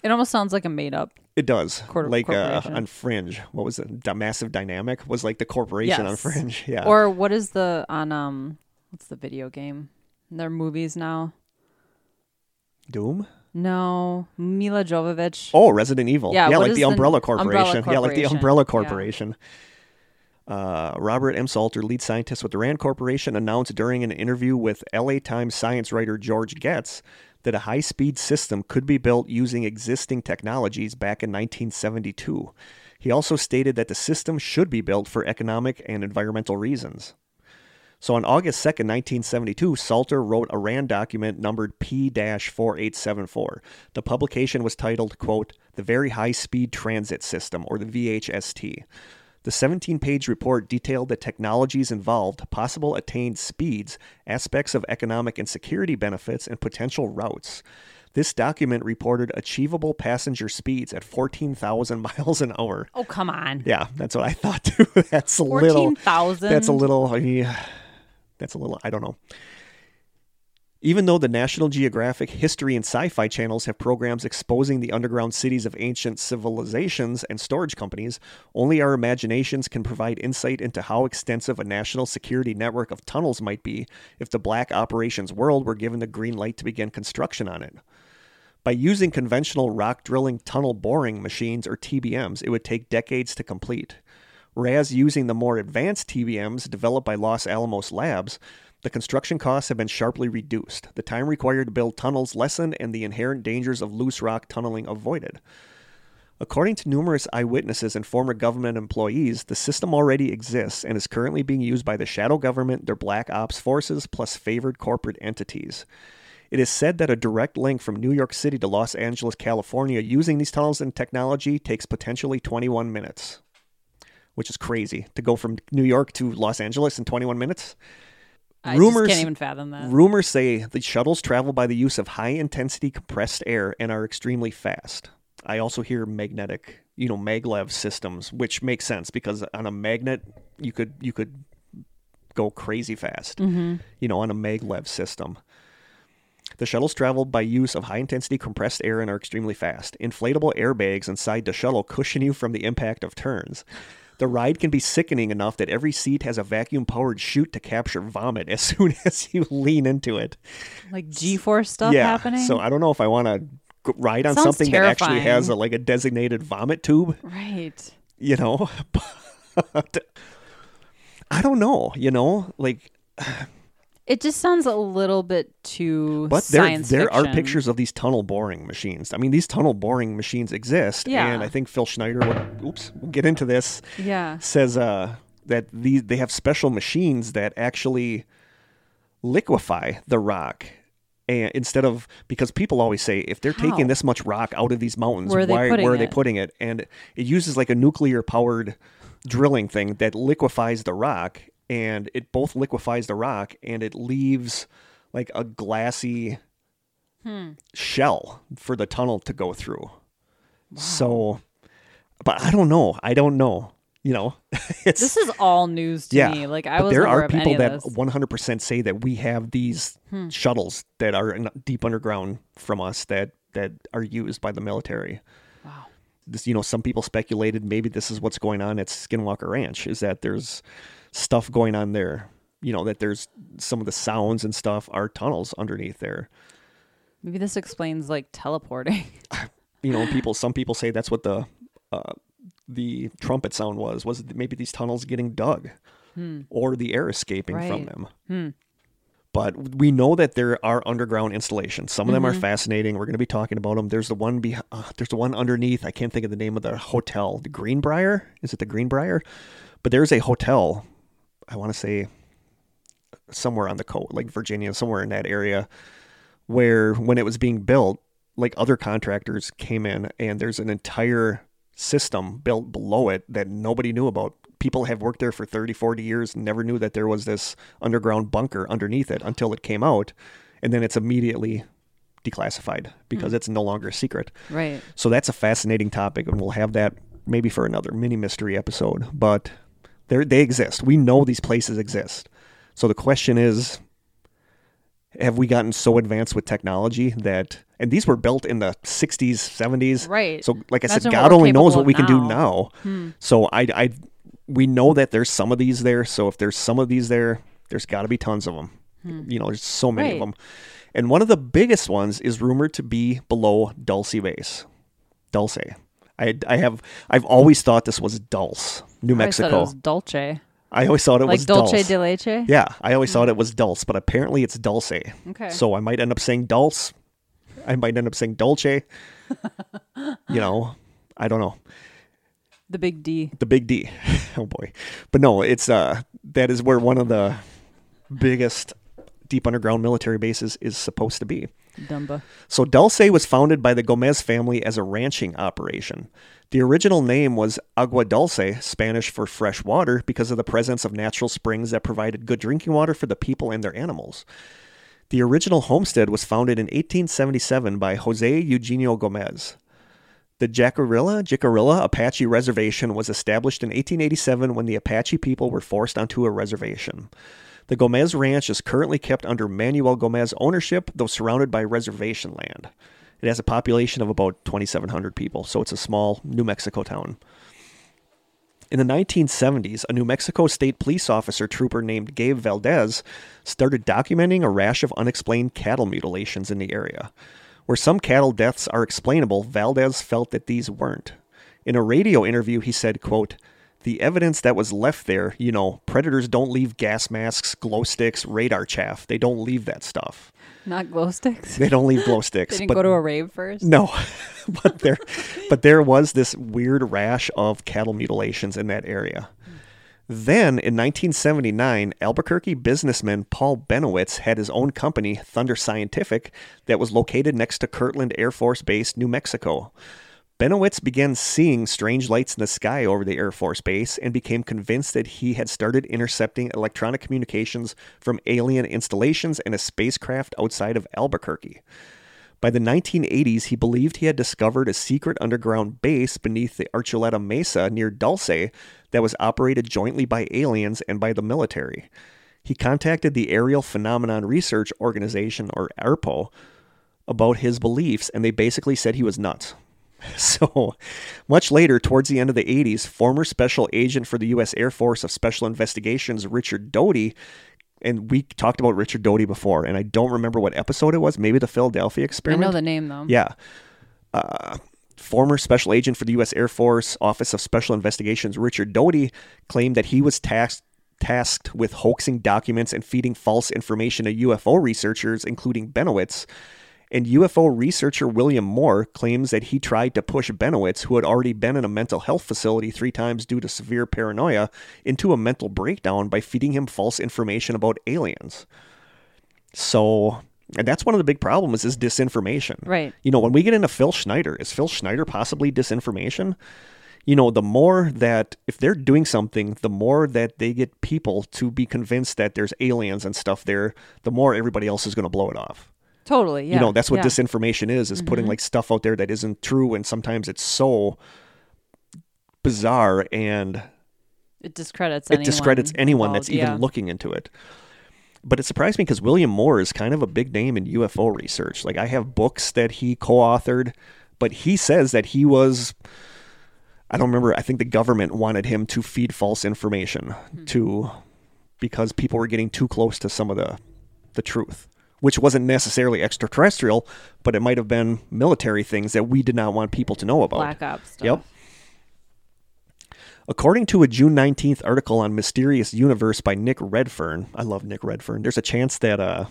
It almost sounds like a made up. It does. Cor- like uh, on Fringe, what was it? The Massive Dynamic was like the corporation on Fringe. Yeah. Or what is the on um what's the video game? They're movies now. Doom? No, Milla Jovovich. Oh, Resident Evil. Yeah, yeah like the the Umbrella Umbrella Corporation. Yeah, like the Corporation. Umbrella Yeah. Corporation. Uh, Robert M. Salter, lead scientist with the RAND Corporation, announced during an interview with LA Times science writer George Getz that a high speed system could be built using existing technologies back in 1972. He also stated that the system should be built for economic and environmental reasons. So on August 2nd, 1972, Salter wrote a RAND document numbered P-4874. The publication was titled, quote, The Very High Speed Transit System, or the VHST. The 17-page report detailed the technologies involved, possible attained speeds, aspects of economic and security benefits, and potential routes. This document reported achievable passenger speeds at 14,000 miles an hour. Oh come on. Yeah, that's what I thought too. That's a little. Fourteen thousand. That's a little. Yeah, that's a little. I don't know. Even though the National Geographic History and Sci Fi channels have programs exposing the underground cities of ancient civilizations and storage companies, only our imaginations can provide insight into how extensive a national security network of tunnels might be if the Black Operations world were given the green light to begin construction on it. By using conventional rock drilling tunnel boring machines or TBMs, it would take decades to complete. Whereas using the more advanced TBMs developed by Los Alamos Labs, the construction costs have been sharply reduced, the time required to build tunnels lessened, and the inherent dangers of loose rock tunneling avoided. According to numerous eyewitnesses and former government employees, the system already exists and is currently being used by the shadow government, their black ops forces, plus favored corporate entities. It is said that a direct link from New York City to Los Angeles, California, using these tunnels and technology takes potentially 21 minutes, which is crazy to go from New York to Los Angeles in 21 minutes. I rumors- just can't even fathom that. Rumors say the shuttles travel by the use of high intensity compressed air and are extremely fast. I also hear magnetic, you know, maglev systems, which makes sense because on a magnet you could you could go crazy fast. Mm-hmm. You know, on a maglev system. The shuttles travel by use of high intensity compressed air and are extremely fast. Inflatable airbags inside the shuttle cushion you from the impact of turns. The ride can be sickening enough that every seat has a vacuum powered chute to capture vomit as soon as you lean into it. Like G force stuff yeah. happening. So I don't know if I want to ride on Sounds something that actually has a, like a designated vomit tube, right. you know? But I don't know, you know? Like It just sounds a little bit too But there, science there are pictures of these tunnel boring machines. I mean, these tunnel boring machines exist, Yeah. and I think Phil Schneider. Would, oops, we'll get into this. Yeah. Says uh, that these they have special machines that actually liquefy the rock, and instead of because people always say if they're How? taking this much rock out of these mountains, Where are they why putting where are they it? putting it? And it uses like a nuclear powered drilling thing that liquefies the rock, and it both liquefies the rock and it leaves like a glassy Hmm. shell for the tunnel to go through. So, but I don't know. I don't know. You know, it's This is all news to yeah. me. Like I was there are people that 100% say that we have these Hmm. shuttles that are deep underground from us that that are used by the military. Wow. This, you know, some people speculated maybe this is what's going on at Skinwalker Ranch. Is that there's stuff going on there. You know that there's some of the sounds and stuff are tunnels underneath there. Maybe this explains like teleporting. you know, people. Some people say that's what the uh, the trumpet sound was. Was maybe these tunnels getting dug, or the air escaping from them. Hmm. But we know that there are underground installations. Some of them are Mhm. fascinating. We're going to be talking about them. There's the one be uh, there's the one underneath. I can't think of the name of the hotel. The Greenbrier is it the Greenbrier? But there's a hotel. I want to say somewhere on the coast, like Virginia, somewhere in that area, where when it was being built, like other contractors came in and there's an entire system built below it that nobody knew about. People have worked there for 30, 40 years never knew that there was this underground bunker underneath it until it came out. And then it's immediately declassified because hmm. it's no longer a secret. Right. So that's a fascinating topic, and we'll have that maybe for another mini mystery episode. But they they exist. We know these places exist. So the question is, have we gotten so advanced with technology that? And these were built in the 60s, 70s. Right. So, like I said, Imagine what God only knows what we can do now. now. Hmm. So I, I, we know that there's some of these there. So if there's some of these there, there's got to be tons of them. Hmm. You know, there's so many of them. And one of the biggest ones is rumored to be below Dulce Base. Dulce. I, I have I've always thought this was Dulce, New Mexico. I always thought it was Dolce. I always thought it Like was Dolce Dulce. de Leche? Yeah, I always thought it was Dulce, but apparently it's Dulce. Okay. So I might end up saying Dulce. I might end up saying Dolce. you know, I don't know. The big D. The big D. oh boy. But no, it's uh that is where one of the biggest deep underground military bases is supposed to be. Dumba. So Dulce was founded by the Gomez family as a ranching operation. The original name was Agua Dulce, Spanish for fresh water, because of the presence of natural springs that provided good drinking water for the people and their animals. The original homestead was founded in 1877 by Jose Eugenio Gomez. The Jacarilla, Jicarilla Apache Reservation was established in 1887 when the Apache people were forced onto a reservation. The Gomez Ranch is currently kept under Manuel Gomez ownership, though surrounded by reservation land. It has a population of about 2,700 people, so it's a small New Mexico town. In the 1970s, a New Mexico state police officer trooper named Gabe Valdez started documenting a rash of unexplained cattle mutilations in the area. Where some cattle deaths are explainable, Valdez felt that these weren't. In a radio interview, he said, quote, the evidence that was left there, you know, predators don't leave gas masks, glow sticks, radar chaff. They don't leave that stuff. Not glow sticks. They don't leave glow sticks. They didn't but go to a rave first. no, but there, but there was this weird rash of cattle mutilations in that area. Then, in 1979, Albuquerque businessman Paul Bennewitz had his own company, Thunder Scientific, that was located next to Kirtland Air Force Base, New Mexico. Bennewitz began seeing strange lights in the sky over the Air Force Base and became convinced that he had started intercepting electronic communications from alien installations and a spacecraft outside of Albuquerque. By the 1980s, he believed he had discovered a secret underground base beneath the Archuleta Mesa near Dulce that was operated jointly by aliens and by the military. He contacted the Aerial Phenomenon Research Organization, or ARPO, about his beliefs, and they basically said he was nuts. So, much later, towards the end of the 80s, former special agent for the U.S. Air Force of Special Investigations, Richard Doty, and we talked about Richard Doty before, and I don't remember what episode it was, maybe the Philadelphia experiment. I know the name though. Yeah. Uh, former special agent for the U.S. Air Force Office of Special Investigations, Richard Doty, claimed that he was tasked tasked with hoaxing documents and feeding false information to UFO researchers, including Bennewitz. And UFO researcher William Moore claims that he tried to push Bennewitz, who had already been in a mental health facility three times due to severe paranoia, into a mental breakdown by feeding him false information about aliens. So, and that's one of the big problems is disinformation. Right. You know, when we get into Phil Schneider, is Phil Schneider possibly disinformation? You know, the more that if they're doing something, the more that they get people to be convinced that there's aliens and stuff there, the more everybody else is going to blow it off. Totally. Yeah. You know, that's what yeah. Mm-hmm. disinformation is, is putting like stuff out there that isn't true and sometimes it's so bizarre and It discredits it discredits anyone involved, that's even yeah. looking into it. But it surprised me because William Moore is kind of a big name in UFO research. Like I have books that he co-authored, but he says that he was I don't remember, I think the government wanted him to feed false information Hmm. to because people were getting too close to some of the the truth, which wasn't necessarily extraterrestrial, but it might have been military things that we did not want people to know about. Black Ops stuff. Yep. According to a June 19th article on Mysterious Universe by Nick Redfern, I love Nick Redfern. There's a chance that uh,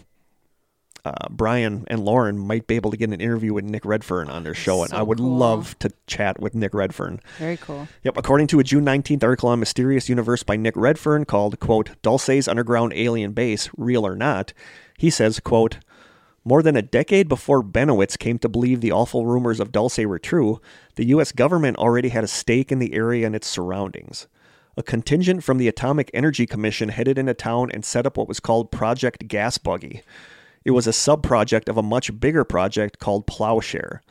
uh, Brian and Lauren might be able to get an interview with Nick Redfern on their show, and I would cool. love to chat with Nick Redfern. Very cool. Yep, according to a June 19th article on Mysterious Universe by Nick Redfern called, quote, Dulce's Underground Alien Base, Real or Not, he says, quote, more than a decade before Bennewitz came to believe the awful rumors of Dulce were true, the U.S. government already had a stake in the area and its surroundings. A contingent from the Atomic Energy Commission headed into town and set up what was called Project Gas Buggy. It was a sub project of a much bigger project called Plowshare.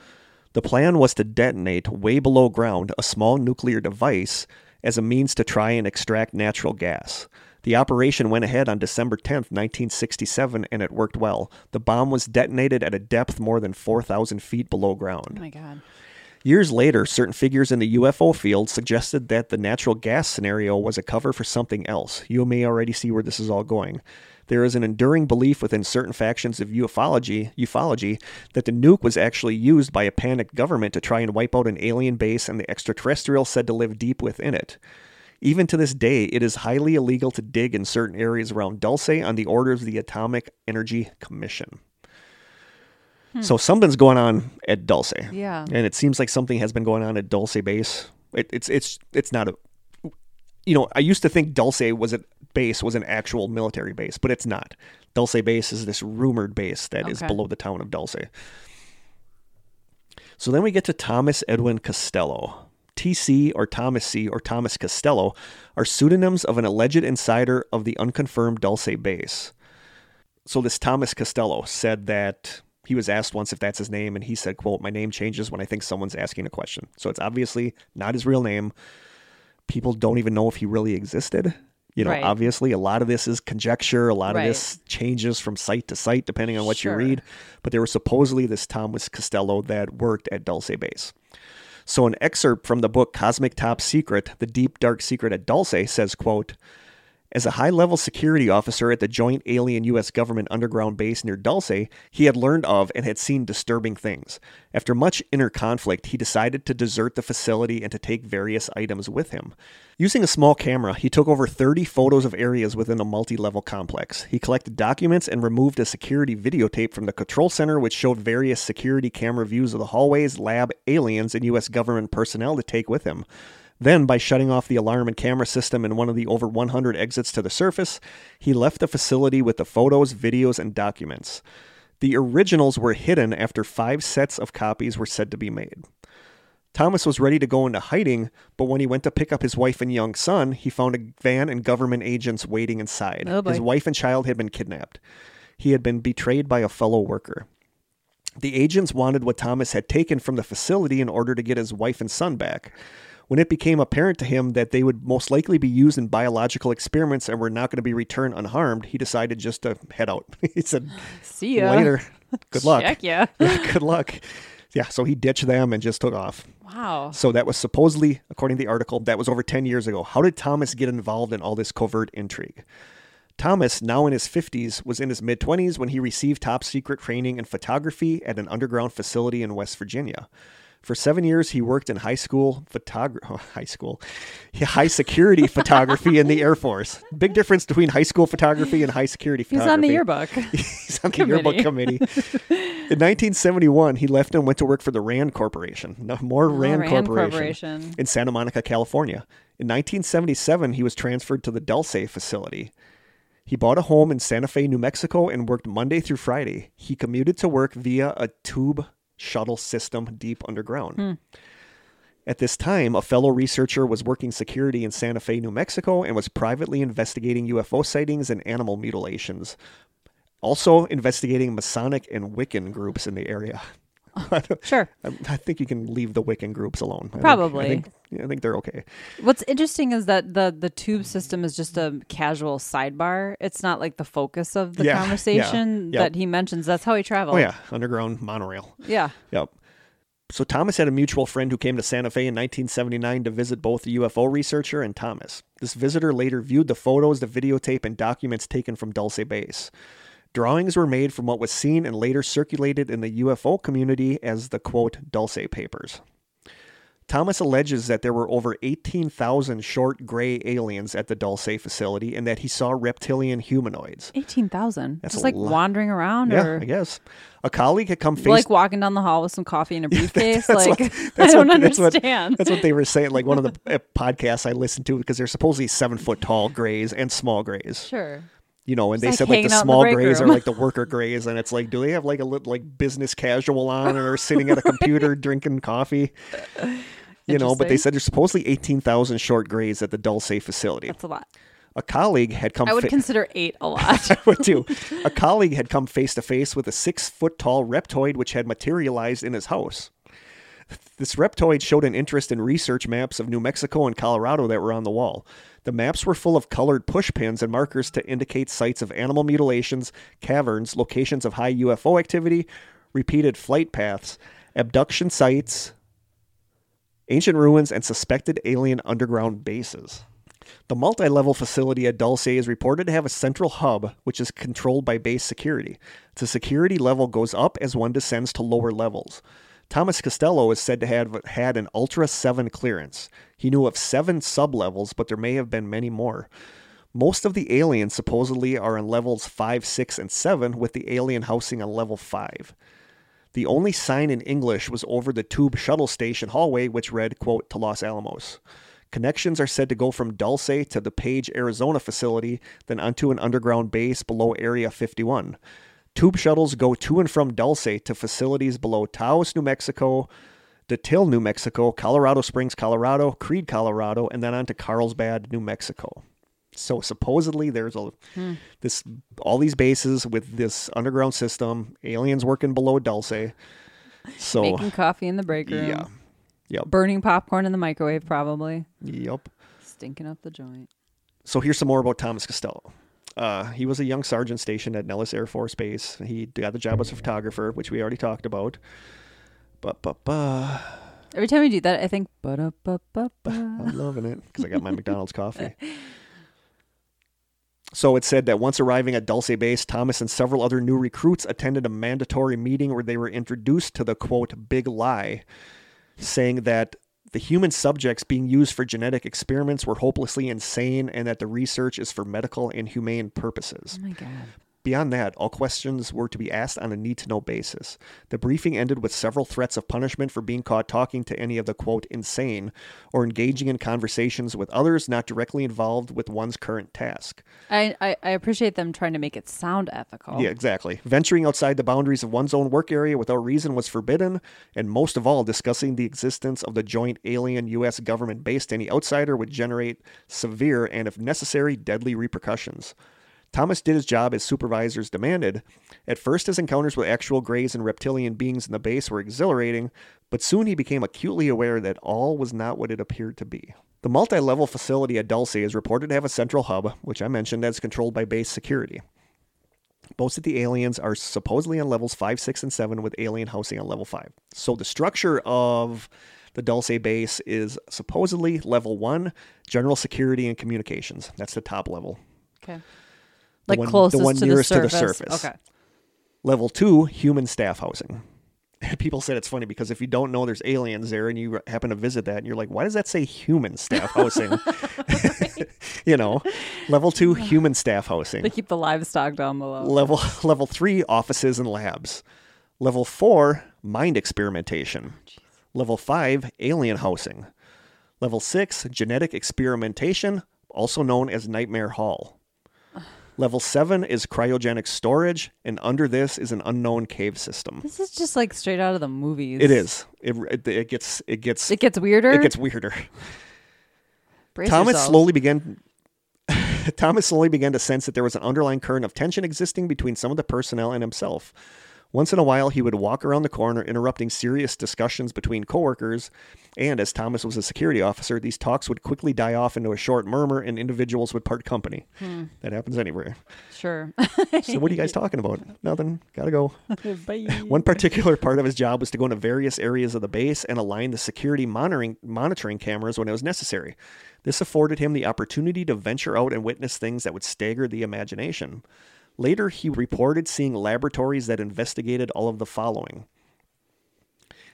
The plan was to detonate way below ground a small nuclear device as a means to try and extract natural gas. The operation went ahead on December 10, 1967, and it worked well. The bomb was detonated at a depth more than 4,000 feet below ground. Oh my god. Years later, certain figures in the UFO field suggested that the natural gas scenario was a cover for something else. You may already see where this is all going. There is an enduring belief within certain factions of ufology, ufology that the nuke was actually used by a panicked government to try and wipe out an alien base and the extraterrestrials said to live deep within it. Even to this day, it is highly illegal to dig in certain areas around Dulce on the orders of the Atomic Energy Commission. Hmm. So something's going on at Dulce. Yeah. And it seems like something has been going on at Dulce base. It, it's it's it's not a you know, I used to think Dulce was a base was an actual military base, but it's not. Dulce base is this rumored base that is Okay. below the town of Dulce. So then we get to Thomas Edwin Costello. TC or Thomas C or Thomas Costello are pseudonyms of an alleged insider of the unconfirmed Dulce base. So this Thomas Costello said that he was asked once if that's his name and he said, quote, my name changes when I think someone's asking a question. So it's obviously not his real name. People don't even know if he really existed. You know, Right. obviously a lot of this is conjecture, a lot Right. of this changes from site to site depending on what Sure. you read. But there was supposedly this Thomas Costello that worked at Dulce Base. So an excerpt from the book Cosmic Top Secret, The Deep Dark Secret at Dulce says, quote, as a high level security officer at the joint alien U.S. government underground base near Dulce, he had learned of and had seen disturbing things. After much inner conflict, he decided to desert the facility and to take various items with him. Using a small camera, he took over 30 photos of areas within a multi level complex. He collected documents and removed a security videotape from the control center, which showed various security camera views of the hallways, lab, aliens, and U.S. government personnel to take with him. Then, by shutting off the alarm and camera system in one of the over 100 exits to the surface, he left the facility with the photos, videos, and documents. The originals were hidden after five sets of copies were said to be made. Thomas was ready to go into hiding, but when he went to pick up his wife and young son, he found a van and government agents waiting inside. Oh, his wife and child had been kidnapped. He had been betrayed by a fellow worker. The agents wanted what Thomas had taken from the facility in order to get his wife and son back. When it became apparent to him that they would most likely be used in biological experiments and were not going to be returned unharmed, he decided just to head out. he said, See you Later. Good luck. Check ya. Yeah, good luck. Yeah, so he ditched them and just took off. Wow. So that was supposedly, according to the article, that was over 10 years ago. How did Thomas get involved in all this covert intrigue? Thomas, now in his 50s, was in his mid 20s when he received top secret training in photography at an underground facility in West Virginia. For seven years, he worked in high school photography, oh, high school, high security photography in the Air Force. Big difference between high school photography and high security He's photography. on the yearbook. He's on the yearbook committee. In 1971, he left and went to work for the Rand Corporation. No, more oh, Rand, Rand Corporation, Corporation. in Santa Monica, California. In 1977, he was transferred to the Dulce facility. He bought a home in Santa Fe, New Mexico, and worked Monday through Friday. He commuted to work via a tube shuttle system deep underground. Hmm. At this time, a fellow researcher was working security in Santa Fe, New Mexico, and was privately investigating UFO sightings and animal mutilations. Also, investigating Masonic and Wiccan groups in the area. Sure. I, I think you can leave the Wiccan groups alone. I think- Probably. I think, yeah, I think they're okay. What's interesting is that the the tube system is just a casual sidebar. It's not like the focus of the Yeah, yeah, conversation yep. that he mentions. That's how he traveled. Oh, yeah. Underground monorail. Yeah. Yep. So Thomas had a mutual friend who came to Santa Fe in 1979 to visit both the UFO researcher and Thomas. This visitor later viewed the photos, the videotape, and documents taken from Dulce Base. Drawings were made from what was seen and later circulated in the UFO community as the quote Dulce papers. Thomas alleges that there were over 18,000 short gray aliens at the Dulce facility and that he saw reptilian humanoids. Eighteen thousand. That's Just like lot. wandering around Yeah, or I guess. A colleague had come face like walking down the hall with some coffee and a briefcase. that's like what- I don't what- that's what- understand. That's what they were saying. Like one of the uh, podcasts I listened to because they're supposedly seven foot tall grays and small grays. sure. You know, and they like said like the hanging out in the small break grays are like the worker grays, and it's like, do they have like a little like business casual on and are sitting at a computer drinking coffee? You know, but they said there's supposedly eighteen thousand short grays at the Dulce facility. That's a lot. A colleague had come. I would fa- consider eight a lot. I would too. A colleague had come face to face with a six foot tall reptoid which had materialized in his house. This reptoid showed an interest in research maps of New Mexico and Colorado that were on the wall. The maps were full of colored push pins and markers to indicate sites of animal mutilations, caverns, locations of high UFO activity, repeated flight paths, abduction sites, ancient ruins, and suspected alien underground bases. The multi level facility at Dulce is reported to have a central hub which is controlled by base security. The security level goes up as one descends to lower levels. Thomas Costello is said to have had an Ultra 7 clearance. He knew of seven sublevels, but there may have been many more. Most of the aliens supposedly are on levels 5, 6, and 7, with the alien housing on level 5. The only sign in English was over the tube shuttle station hallway, which read, quote, to Los Alamos. Connections are said to go from Dulce to the Page, Arizona facility, then onto an underground base below Area 51. Tube shuttles go to and from Dulce to facilities below Taos, New Mexico, Datil, New Mexico, Colorado Springs, Colorado, Creede, Colorado, and then on to Carlsbad, New Mexico. So supposedly there's a hmm. this all these bases with this underground system, aliens working below Dulce. So Making coffee in the break room. yeah. Yep. Burning popcorn in the microwave, probably. Yep. Stinking up the joint. So here's some more about Thomas Costello. Uh, he was a young sergeant stationed at Nellis Air Force Base. He got the job as a photographer, which we already talked about. But, but, but, Every time we do that, I think. I'm loving it because I got my McDonald's coffee. So it said that once arriving at Dulce Base, Thomas and several other new recruits attended a mandatory meeting where they were introduced to the quote big lie, saying that the human subjects being used for genetic experiments were hopelessly insane and that the research is for medical and humane purposes. Oh my god. Beyond that, all questions were to be asked on a need to know basis. The briefing ended with several threats of punishment for being caught talking to any of the quote insane or engaging in conversations with others not directly involved with one's current task. I, I, I appreciate them trying to make it sound ethical. Yeah, exactly. Venturing outside the boundaries of one's own work area without reason was forbidden, and most of all, discussing the existence of the joint alien U.S. government base to any outsider would generate severe and, if necessary, deadly repercussions. Thomas did his job as supervisors demanded. At first, his encounters with actual greys and reptilian beings in the base were exhilarating, but soon he became acutely aware that all was not what it appeared to be. The multi level facility at Dulce is reported to have a central hub, which I mentioned, that's controlled by base security. Most of the aliens are supposedly on levels 5, 6, and 7, with alien housing on level 5. So the structure of the Dulce base is supposedly level 1, general security and communications. That's the top level. Okay. Like one- the one to nearest the to the surface. Okay. Level 2, human staff housing. People said it's funny because if you don't know there's aliens there and you happen to visit that and you're like, why does that say human staff housing? you know, level 2, human staff housing. They keep the livestock down below. Level level three, offices and labs. Level four, mind experimentation. Oh, level five, alien housing. Level six, genetic experimentation, also known as Nightmare Hall. Level seven is cryogenic storage, and under this is an unknown cave system. This is just like straight out of the movies. It is. It, it, it gets it gets It gets weirder. it gets weirder. Brace Thomas yourselves. slowly began Thomas slowly began to sense that there was an underlying current of tension existing between some of the personnel and himself. Once in a while, he would walk around the corner, interrupting serious discussions between coworkers. And as Thomas was a security officer, these talks would quickly die off into a short murmur, and individuals would part company. Hmm. That happens anywhere. Sure. So, what are you guys talking about? Nothing. Gotta go. Bye. One particular part of his job was to go into various areas of the base and align the security monitoring monitoring cameras when it was necessary. This afforded him the opportunity to venture out and witness things that would stagger the imagination. Later, he reported seeing laboratories that investigated all of the following.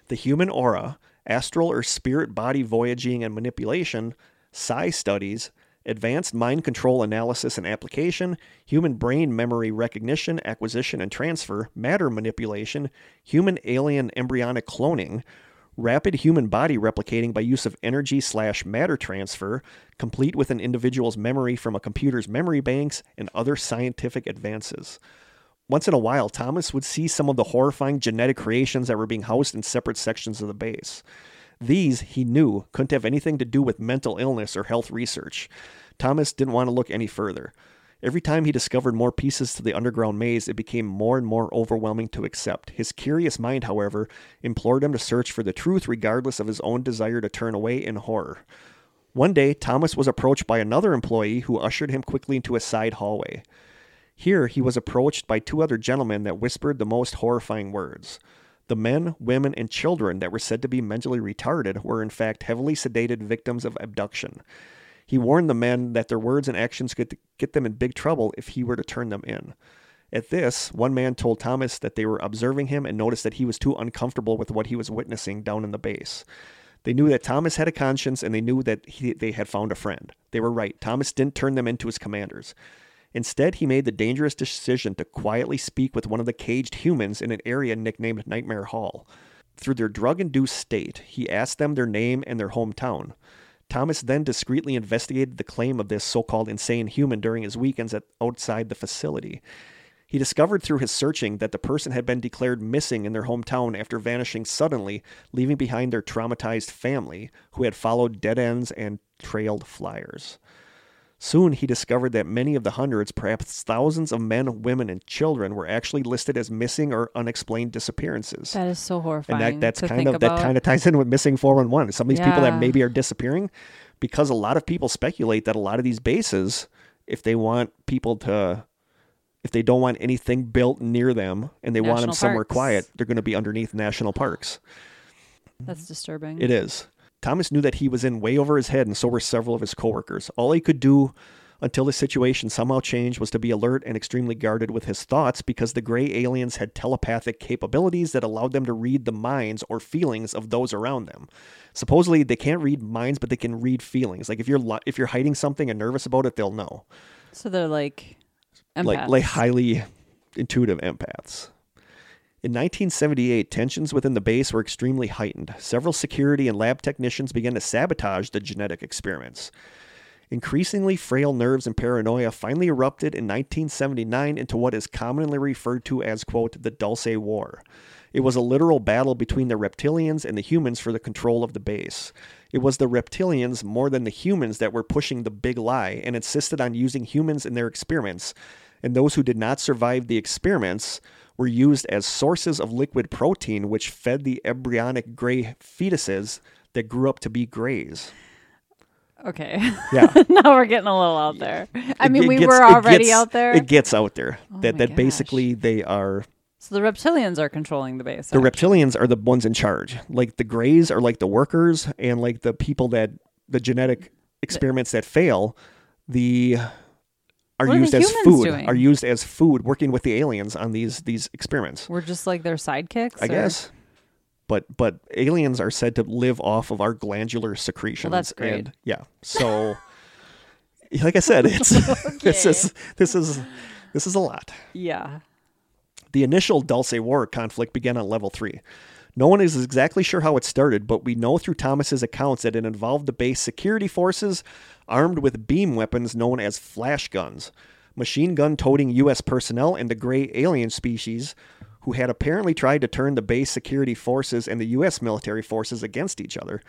The human aura, astral or spirit body voyaging and manipulation, psi studies, advanced mind control analysis and application, human brain memory recognition, acquisition and transfer, matter manipulation, human alien embryonic cloning, rapid human body replicating by use of energy slash matter transfer, complete with an individual's memory from a computer's memory banks, and other scientific advances. Once in a while, Thomas would see some of the horrifying genetic creations that were being housed in separate sections of the base. These, he knew, couldn't have anything to do with mental illness or health research. Thomas didn't want to look any further. Every time he discovered more pieces to the underground maze, it became more and more overwhelming to accept. His curious mind, however, implored him to search for the truth regardless of his own desire to turn away in horror. One day, Thomas was approached by another employee who ushered him quickly into a side hallway. Here, he was approached by two other gentlemen that whispered the most horrifying words. The men, women, and children that were said to be mentally retarded were in fact heavily sedated victims of abduction. He warned the men that their words and actions could get them in big trouble if he were to turn them in. At this, one man told Thomas that they were observing him and noticed that he was too uncomfortable with what he was witnessing down in the base. They knew that Thomas had a conscience and they knew that he, they had found a friend. They were right. Thomas didn't turn them into his commanders. Instead, he made the dangerous decision to quietly speak with one of the caged humans in an area nicknamed Nightmare Hall. Through their drug induced state, he asked them their name and their hometown. Thomas then discreetly investigated the claim of this so called insane human during his weekends at, outside the facility. He discovered through his searching that the person had been declared missing in their hometown after vanishing suddenly, leaving behind their traumatized family, who had followed dead ends and trailed flyers. Soon he discovered that many of the hundreds, perhaps thousands of men, women, and children were actually listed as missing or unexplained disappearances. That is so horrifying. and that, that's kind of about. that kind of ties in with missing 411. Some of these people that maybe are disappearing because a lot of people speculate that a lot of these bases, if they want people to if they don't want anything built near them and they want them National somewhere parks. quiet, they're going to be underneath national parks. That's disturbing. It is. Thomas knew that he was in way over his head, and so were several of his coworkers. All he could do until the situation somehow changed was to be alert and extremely guarded with his thoughts because the gray aliens had telepathic capabilities that allowed them to read the minds or feelings of those around them. Supposedly, they can't read minds, but they can read feelings. Like if you're li- if you're hiding something and nervous about it, they'll know. So they're like empaths. Like like highly intuitive empaths. In 1978, tensions within the base were extremely heightened. Several security and lab technicians began to sabotage the genetic experiments. Increasingly frail nerves and paranoia finally erupted in 1979 into what is commonly referred to as, quote, the Dulce War. It was a literal battle between the reptilians and the humans for the control of the base. It was the reptilians more than the humans that were pushing the big lie and insisted on using humans in their experiments, and those who did not survive the experiments were used as sources of liquid protein which fed the embryonic gray fetuses that grew up to be grays. okay. Yeah. now we're getting a little out there. I It- mean, it we gets- were already gets- out there. It gets out there Oh that that gosh. basically they are so the reptilians are controlling the base. the actually. reptilians are the ones in charge. Like the grays are like the workers and like the people that the genetic experiments that fail, the are used as food. doing? Are used as food working with the aliens on these these experiments. We're just like their sidekicks. I or- guess. But but aliens are said to live off of our glandular secretions. that's great. And yeah. So like I said, it's this is this is this is a lot. Yeah. The initial Dulce War conflict began on level 3. No one is exactly sure how it started, but we know through Thomas's accounts that it involved the base security forces armed with beam weapons known as flash guns, machine gun toting U.S. personnel, and the gray alien species who had apparently tried to turn the base security forces and the U.S. military forces against each other.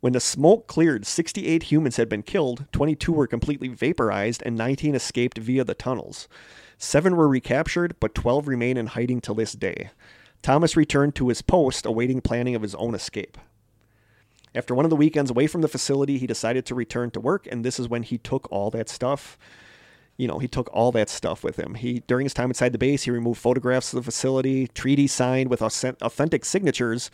When the smoke cleared, 68 humans had been killed, 22 were completely vaporized, and 19 escaped via the tunnels. Seven were recaptured, but 12 remain in hiding till this day. Thomas returned to his post, awaiting planning of his own escape. After one of the weekends away from the facility, he decided to return to work, and this is when he took all that stuff. You know, he took all that stuff with him. He during his time inside the base, he removed photographs of the facility, treaties signed with authentic signatures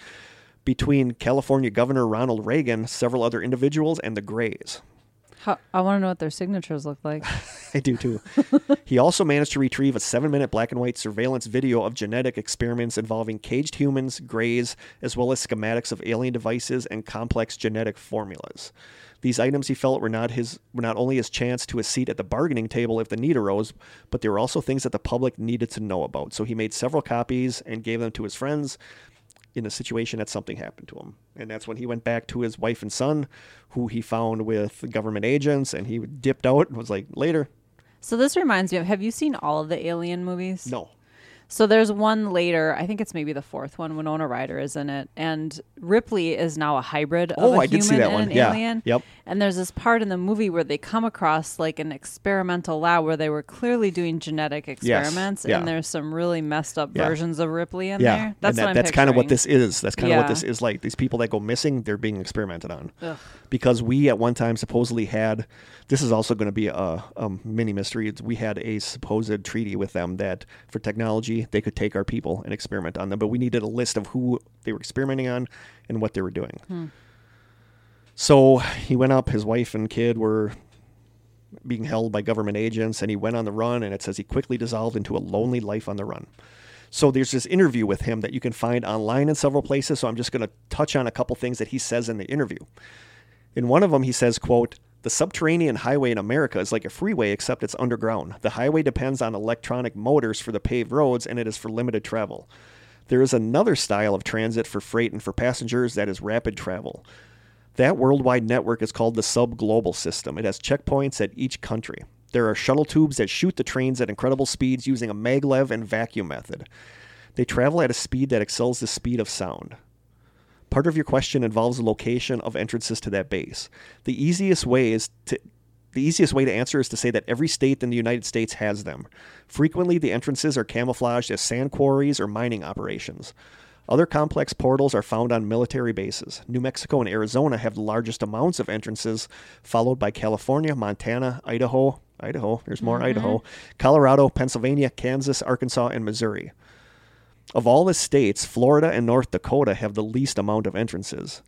between California Governor Ronald Reagan, several other individuals, and the Greys. How, I want to know what their signatures look like. I do too. he also managed to retrieve a seven minute black and white surveillance video of genetic experiments involving caged humans, greys, as well as schematics of alien devices and complex genetic formulas. These items he felt were not his were not only his chance to a seat at the bargaining table if the need arose, but they were also things that the public needed to know about. So he made several copies and gave them to his friends in a situation that something happened to him. And that's when he went back to his wife and son, who he found with government agents, and he dipped out and was like, later, So this reminds me of have you seen all of the alien movies? no. So there's one later. I think it's maybe the fourth one. Winona Ryder is in it, and Ripley is now a hybrid of Oh, a I did human see that and one. an Yeah. alien. Yep. And there's this part in the movie where they come across like an experimental lab where they were clearly doing genetic experiments, Yeah. and there's some really messed up Yeah. versions of Ripley in Yeah, there. That's and that, what I'm that's kind of what this is. That's kind of what this is like. These people that go missing, they're being experimented on. Ugh. Because we at one time supposedly had. This is also going to be a, a mini mystery. We had a supposed treaty with them that for technology they could take our people and experiment on them, but we needed a list of who they were experimenting on and what they were doing. Hmm. So he went up. His wife and kid were being held by government agents, and he went on the run. And it says he quickly dissolved into a lonely life on the run. So there's this interview with him that you can find online in several places. So I'm just going to touch on a couple things that he says in the interview. In one of them, he says, "quote The subterranean highway in America is like a freeway, except it's underground. The highway depends on electronic motors for the paved roads, and it is for limited travel. There is another style of transit for freight and for passengers that is rapid travel." That worldwide network is called the subglobal system. It has checkpoints at each country. There are shuttle tubes that shoot the trains at incredible speeds using a maglev and vacuum method. They travel at a speed that excels the speed of sound. Part of your question involves the location of entrances to that base. The easiest way is to the easiest way to answer is to say that every state in the United States has them. Frequently, the entrances are camouflaged as sand quarries or mining operations. Other complex portals are found on military bases. New Mexico and Arizona have the largest amounts of entrances, followed by California, Montana, Idaho, Idaho, there's more mm-hmm. Idaho, Colorado, Pennsylvania, Kansas, Arkansas, and Missouri. Of all the states, Florida and North Dakota have the least amount of entrances.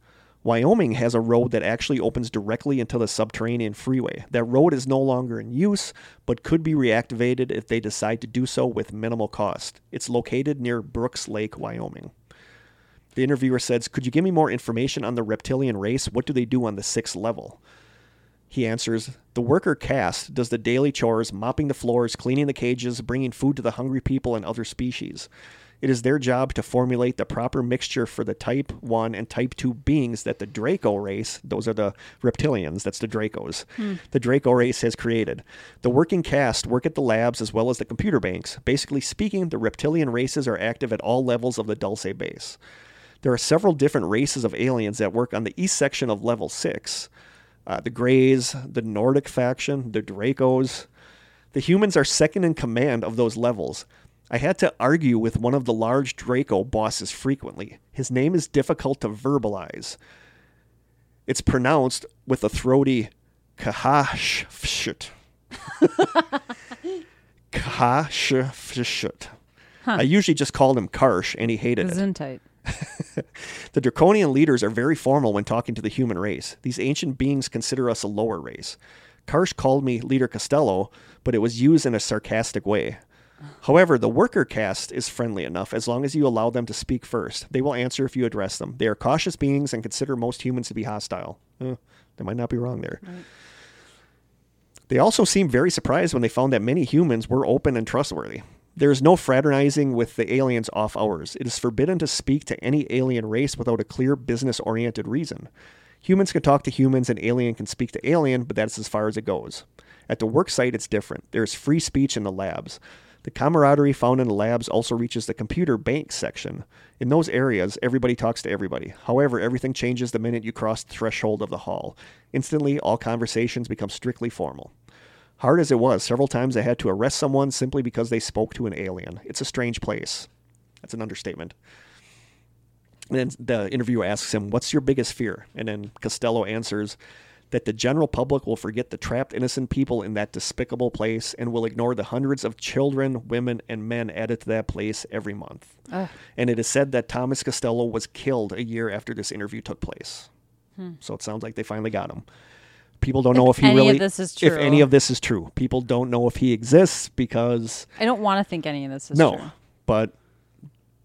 Wyoming has a road that actually opens directly into the subterranean freeway. That road is no longer in use, but could be reactivated if they decide to do so with minimal cost. It's located near Brooks Lake, Wyoming. The interviewer says, Could you give me more information on the reptilian race? What do they do on the sixth level? He answers, The worker caste does the daily chores, mopping the floors, cleaning the cages, bringing food to the hungry people and other species. It is their job to formulate the proper mixture for the type 1 and type 2 beings that the Draco race, those are the reptilians, that's the Dracos, hmm. the Draco race has created. The working caste work at the labs as well as the computer banks. Basically speaking, the reptilian races are active at all levels of the Dulce base. There are several different races of aliens that work on the east section of level 6. Uh, the Greys, the Nordic faction, the Dracos. The humans are second in command of those levels. I had to argue with one of the large Draco bosses frequently. His name is difficult to verbalize. It's pronounced with a throaty kahashfshut. Kahashfshut. I usually just called him Karsh, and he hated it. The Draconian leaders are very formal when talking to the human race. These ancient beings consider us a lower race. Karsh called me Leader Castello, but it was used in a sarcastic way. However, the worker caste is friendly enough as long as you allow them to speak first. They will answer if you address them. They are cautious beings and consider most humans to be hostile. Eh, they might not be wrong there. They also seemed very surprised when they found that many humans were open and trustworthy. There is no fraternizing with the aliens off hours. It is forbidden to speak to any alien race without a clear business oriented reason. Humans can talk to humans and alien can speak to alien, but that's as far as it goes. At the work site, it's different. There's free speech in the labs. The camaraderie found in the labs also reaches the computer bank section. In those areas, everybody talks to everybody. However, everything changes the minute you cross the threshold of the hall. Instantly, all conversations become strictly formal. Hard as it was, several times I had to arrest someone simply because they spoke to an alien. It's a strange place. That's an understatement. And then the interviewer asks him, What's your biggest fear? And then Castello answers that the general public will forget the trapped innocent people in that despicable place and will ignore the hundreds of children, women, and men added to that place every month. Ugh. And it is said that Thomas Castello was killed a year after this interview took place. Hmm. So it sounds like they finally got him. People don't know if he really this is true. if any of this is true. People don't know if he exists because I don't want to think any of this is true. no, true. but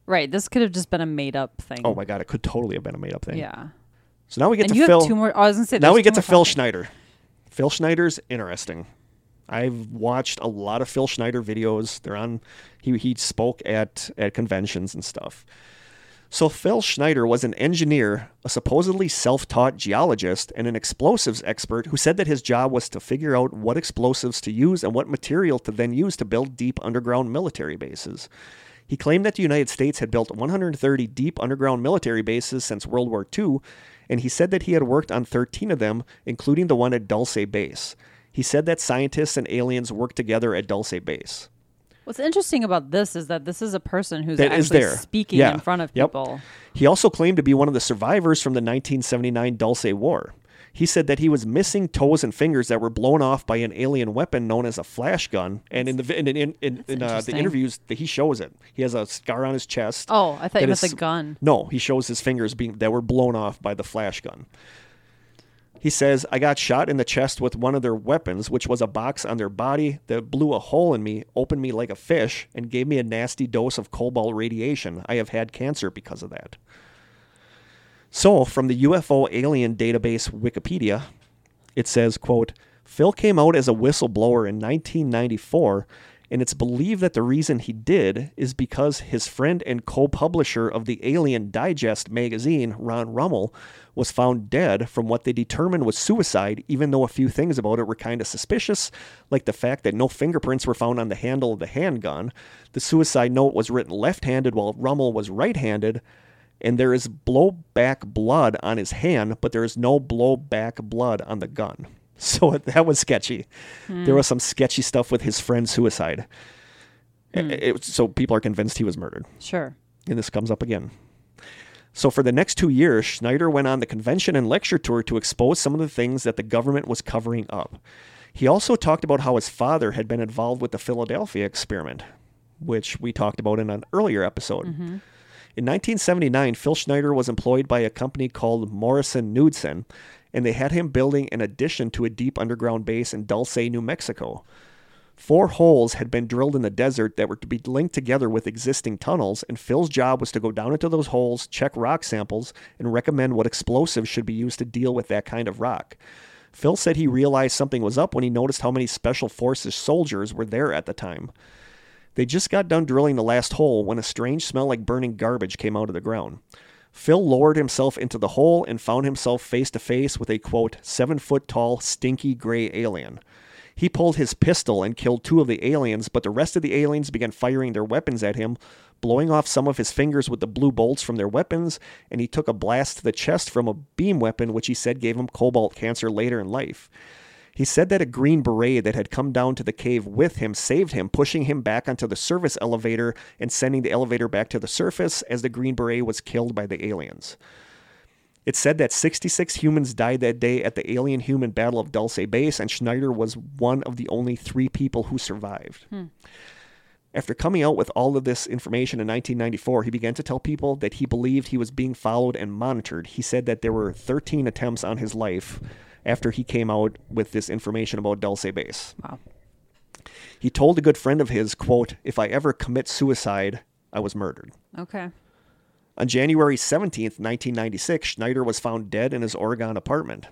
Right. This could have just been a made up thing. oh my god, it could totally have been a made up thing. Yeah. So now we get And to you Phil. have two more. I was gonna say now we get to Phil topics. Schneider. Phil Schneider's interesting. I've watched a lot of Phil Schneider videos. They're on. He he spoke at at conventions and stuff. So Phil Schneider was an engineer, a supposedly self-taught geologist, and an explosives expert who said that his job was to figure out what explosives to use and what material to then use to build deep underground military bases. He claimed that the United States had built 130 deep underground military bases since World War II, and he said that he had worked on 13 of them, including the one at Dulce Base. He said that scientists and aliens worked together at Dulce Base. What's interesting about this is that this is a person who's That actually speaking Yeah. in front of Yep. people. He also claimed to be one of the survivors from the 1979 Dulce War. He said that he was missing toes and fingers that were blown off by an alien weapon known as a flash gun. And in the in, in, in, in, uh, the interviews, that he shows it. He has a scar on his chest. Oh, I thought meant is- the gun. No, he shows his fingers being that were blown off by the flash gun. He says, I got shot in the chest with one of their weapons, which was a box on their body that blew a hole in me, opened me like a fish, and gave me a nasty dose of cobalt radiation. I have had cancer because of that. So, from the UFO alien database Wikipedia, it says, quote, Phil came out as a whistleblower in 1994, and it's believed that the reason he did is because his friend and co-publisher of the Alien Digest magazine, Ron Rummel, was found dead from what they determined was suicide, even though a few things about it were kind of suspicious, like the fact that no fingerprints were found on the handle of the handgun. The suicide note was written left-handed while Rummel was right-handed, and there is blowback blood on his hand, but there is no blowback blood on the gun. So that was sketchy. Hmm. There was some sketchy stuff with his friend's suicide. Hmm. It- it- so people are convinced he was murdered. Sure. And this comes up again. So for the next two years, Schneider went on the convention and lecture tour to expose some of the things that the government was covering up. He also talked about how his father had been involved with the Philadelphia experiment, which we talked about in an earlier episode. Mm-hmm. In 1979, Phil Schneider was employed by a company called Morrison Knudsen, and they had him building an addition to a deep underground base in Dulce, New Mexico. Four holes had been drilled in the desert that were to be linked together with existing tunnels, and Phil's job was to go down into those holes, check rock samples, and recommend what explosives should be used to deal with that kind of rock. Phil said he realized something was up when he noticed how many Special Forces soldiers were there at the time. They just got done drilling the last hole when a strange smell like burning garbage came out of the ground. Phil lowered himself into the hole and found himself face to face with a quote, seven foot tall, stinky gray alien. He pulled his pistol and killed two of the aliens, but the rest of the aliens began firing their weapons at him, blowing off some of his fingers with the blue bolts from their weapons, and he took a blast to the chest from a beam weapon, which he said gave him cobalt cancer later in life. He said that a green beret that had come down to the cave with him saved him, pushing him back onto the service elevator and sending the elevator back to the surface as the green beret was killed by the aliens. It said that 66 humans died that day at the alien human battle of Dulce Base, and Schneider was one of the only three people who survived. Hmm. After coming out with all of this information in 1994, he began to tell people that he believed he was being followed and monitored. He said that there were 13 attempts on his life after he came out with this information about Dulce Base. Wow. He told a good friend of his, quote, "If I ever commit suicide, I was murdered." Okay. On January 17, 1996, Schneider was found dead in his Oregon apartment.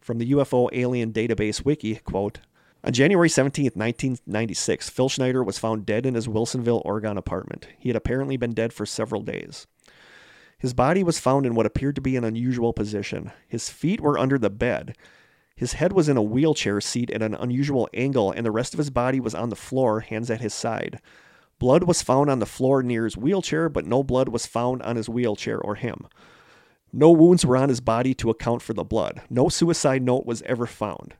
From the UFO Alien Database Wiki, quote, on January 17, 1996, Phil Schneider was found dead in his Wilsonville, Oregon apartment. He had apparently been dead for several days. His body was found in what appeared to be an unusual position. His feet were under the bed. His head was in a wheelchair seat at an unusual angle, and the rest of his body was on the floor, hands at his side. Blood was found on the floor near his wheelchair, but no blood was found on his wheelchair or him. No wounds were on his body to account for the blood. No suicide note was ever found.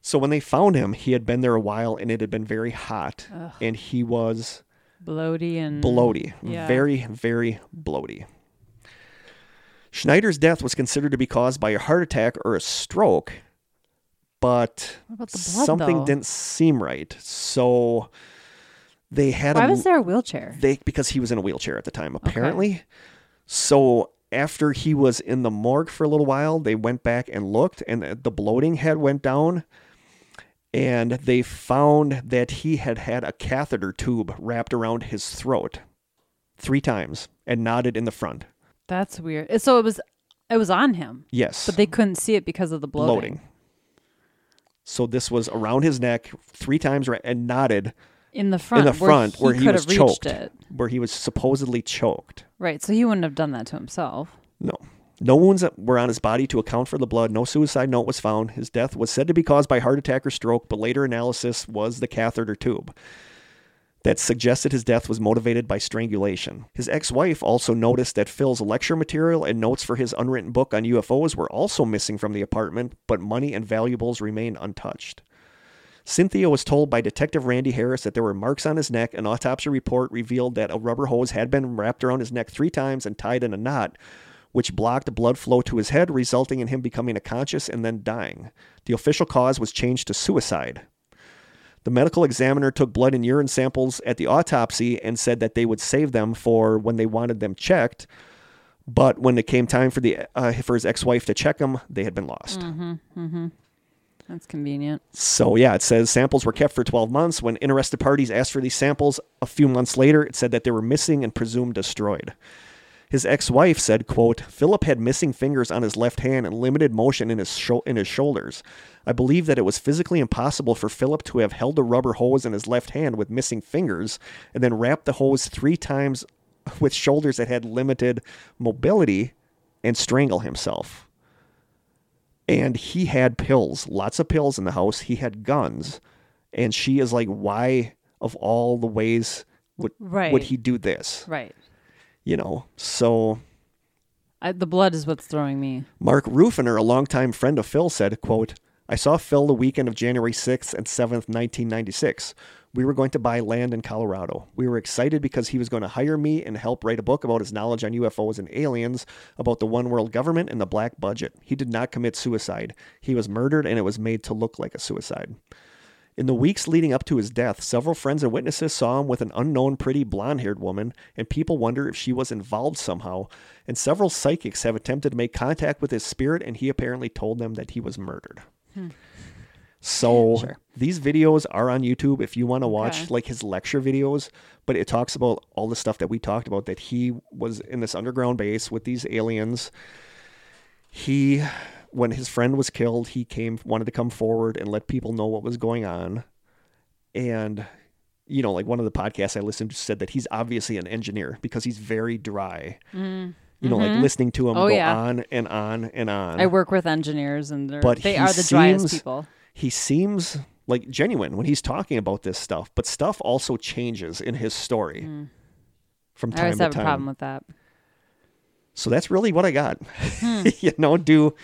So when they found him, he had been there a while and it had been very hot, and he was Bloaty and bloaty. Yeah. Very, very bloaty. Schneider's death was considered to be caused by a heart attack or a stroke, but What about the blood, something though? didn't seem right. So they had Why him was there a wheelchair? they because he was in a wheelchair at the time apparently. Okay. So after he was in the morgue for a little while, they went back and looked and the bloating had went down and they found that he had had a catheter tube wrapped around his throat 3 times and knotted in the front. That's weird. Uh, so it was it was on him, Yes. but they couldn't see it because of the bloating. bloating. So this was around his neck 3 times and knotted in the front. in the front where where he, he was have choked. it. where he was supposedly choked. Right. So he wouldn't have done that to himself. No. No wounds were on his body to account for the blood. No suicide note was found. His death was said to be caused by heart attack or stroke, but later analysis was the catheter tube. that suggested his death was motivated by strangulation. His ex wife also noticed that Phil's lecture material and notes for his unwritten book on UFOs were also missing from the apartment, but money and valuables remained untouched. Cynthia was told by Detective Randy Harris that there were marks on his neck. An autopsy report revealed that a rubber hose had been wrapped around his neck three times and tied in a knot, which blocked blood flow to his head, resulting in him becoming unconscious and then dying. The official cause was changed to suicide. The medical examiner took blood and urine samples at the autopsy and said that they would save them for when they wanted them checked. But when it came time for the uh, for his ex-wife to check them, they had been lost. That's convenient. So yeah, it says samples were kept for 12 months. When interested parties asked for these samples a few months later, it said that they were missing and presumed destroyed. His ex-wife said, quote, Philip had missing fingers on his left hand and limited motion in his sho- in his shoulders. I believe that it was physically impossible for Philip to have held a rubber hose in his left hand with missing fingers and then wrapped the hose three times with shoulders that had limited mobility and strangle himself. And he had pills, lots of pills in the house. He had guns. And she is like, why of all the ways would Right. would he do this? Right. You know. So I, the blood is what's throwing me. Mark Rufiner, a longtime friend of Phil, said, quote, I saw Phil the weekend of January 6th and 7th, 1996. We were going to buy land in Colorado. We were excited because he was going to hire me and help write a book about his knowledge on UFOs and aliens, about the one world government and the black budget. He did not commit suicide. He was murdered and it was made to look like a suicide. In the weeks leading up to his death, several friends and witnesses saw him with an unknown pretty blonde haired woman, and people wonder if she was involved somehow. And several psychics have attempted to make contact with his spirit, and he apparently told them that he was murdered. Hmm. So Sure. These videos are on YouTube if you want to watch Okay. like his lecture videos, but it talks about all the stuff that we talked about that he was in this underground base with these aliens. He when his friend was killed, he came wanted to come forward and let people know what was going on. And you know, like one of the podcasts I listened to said that he's obviously an engineer because he's very dry. Mm. You know, like mm-hmm. listening to him Oh, go yeah. on and on and on. I work with engineers, and they're, But they are the driest people. he seems like genuine when he's talking about this stuff, but stuff also changes in his story from time I time always to have a time. problem with that. So that's really what I got. Hmm. you know, do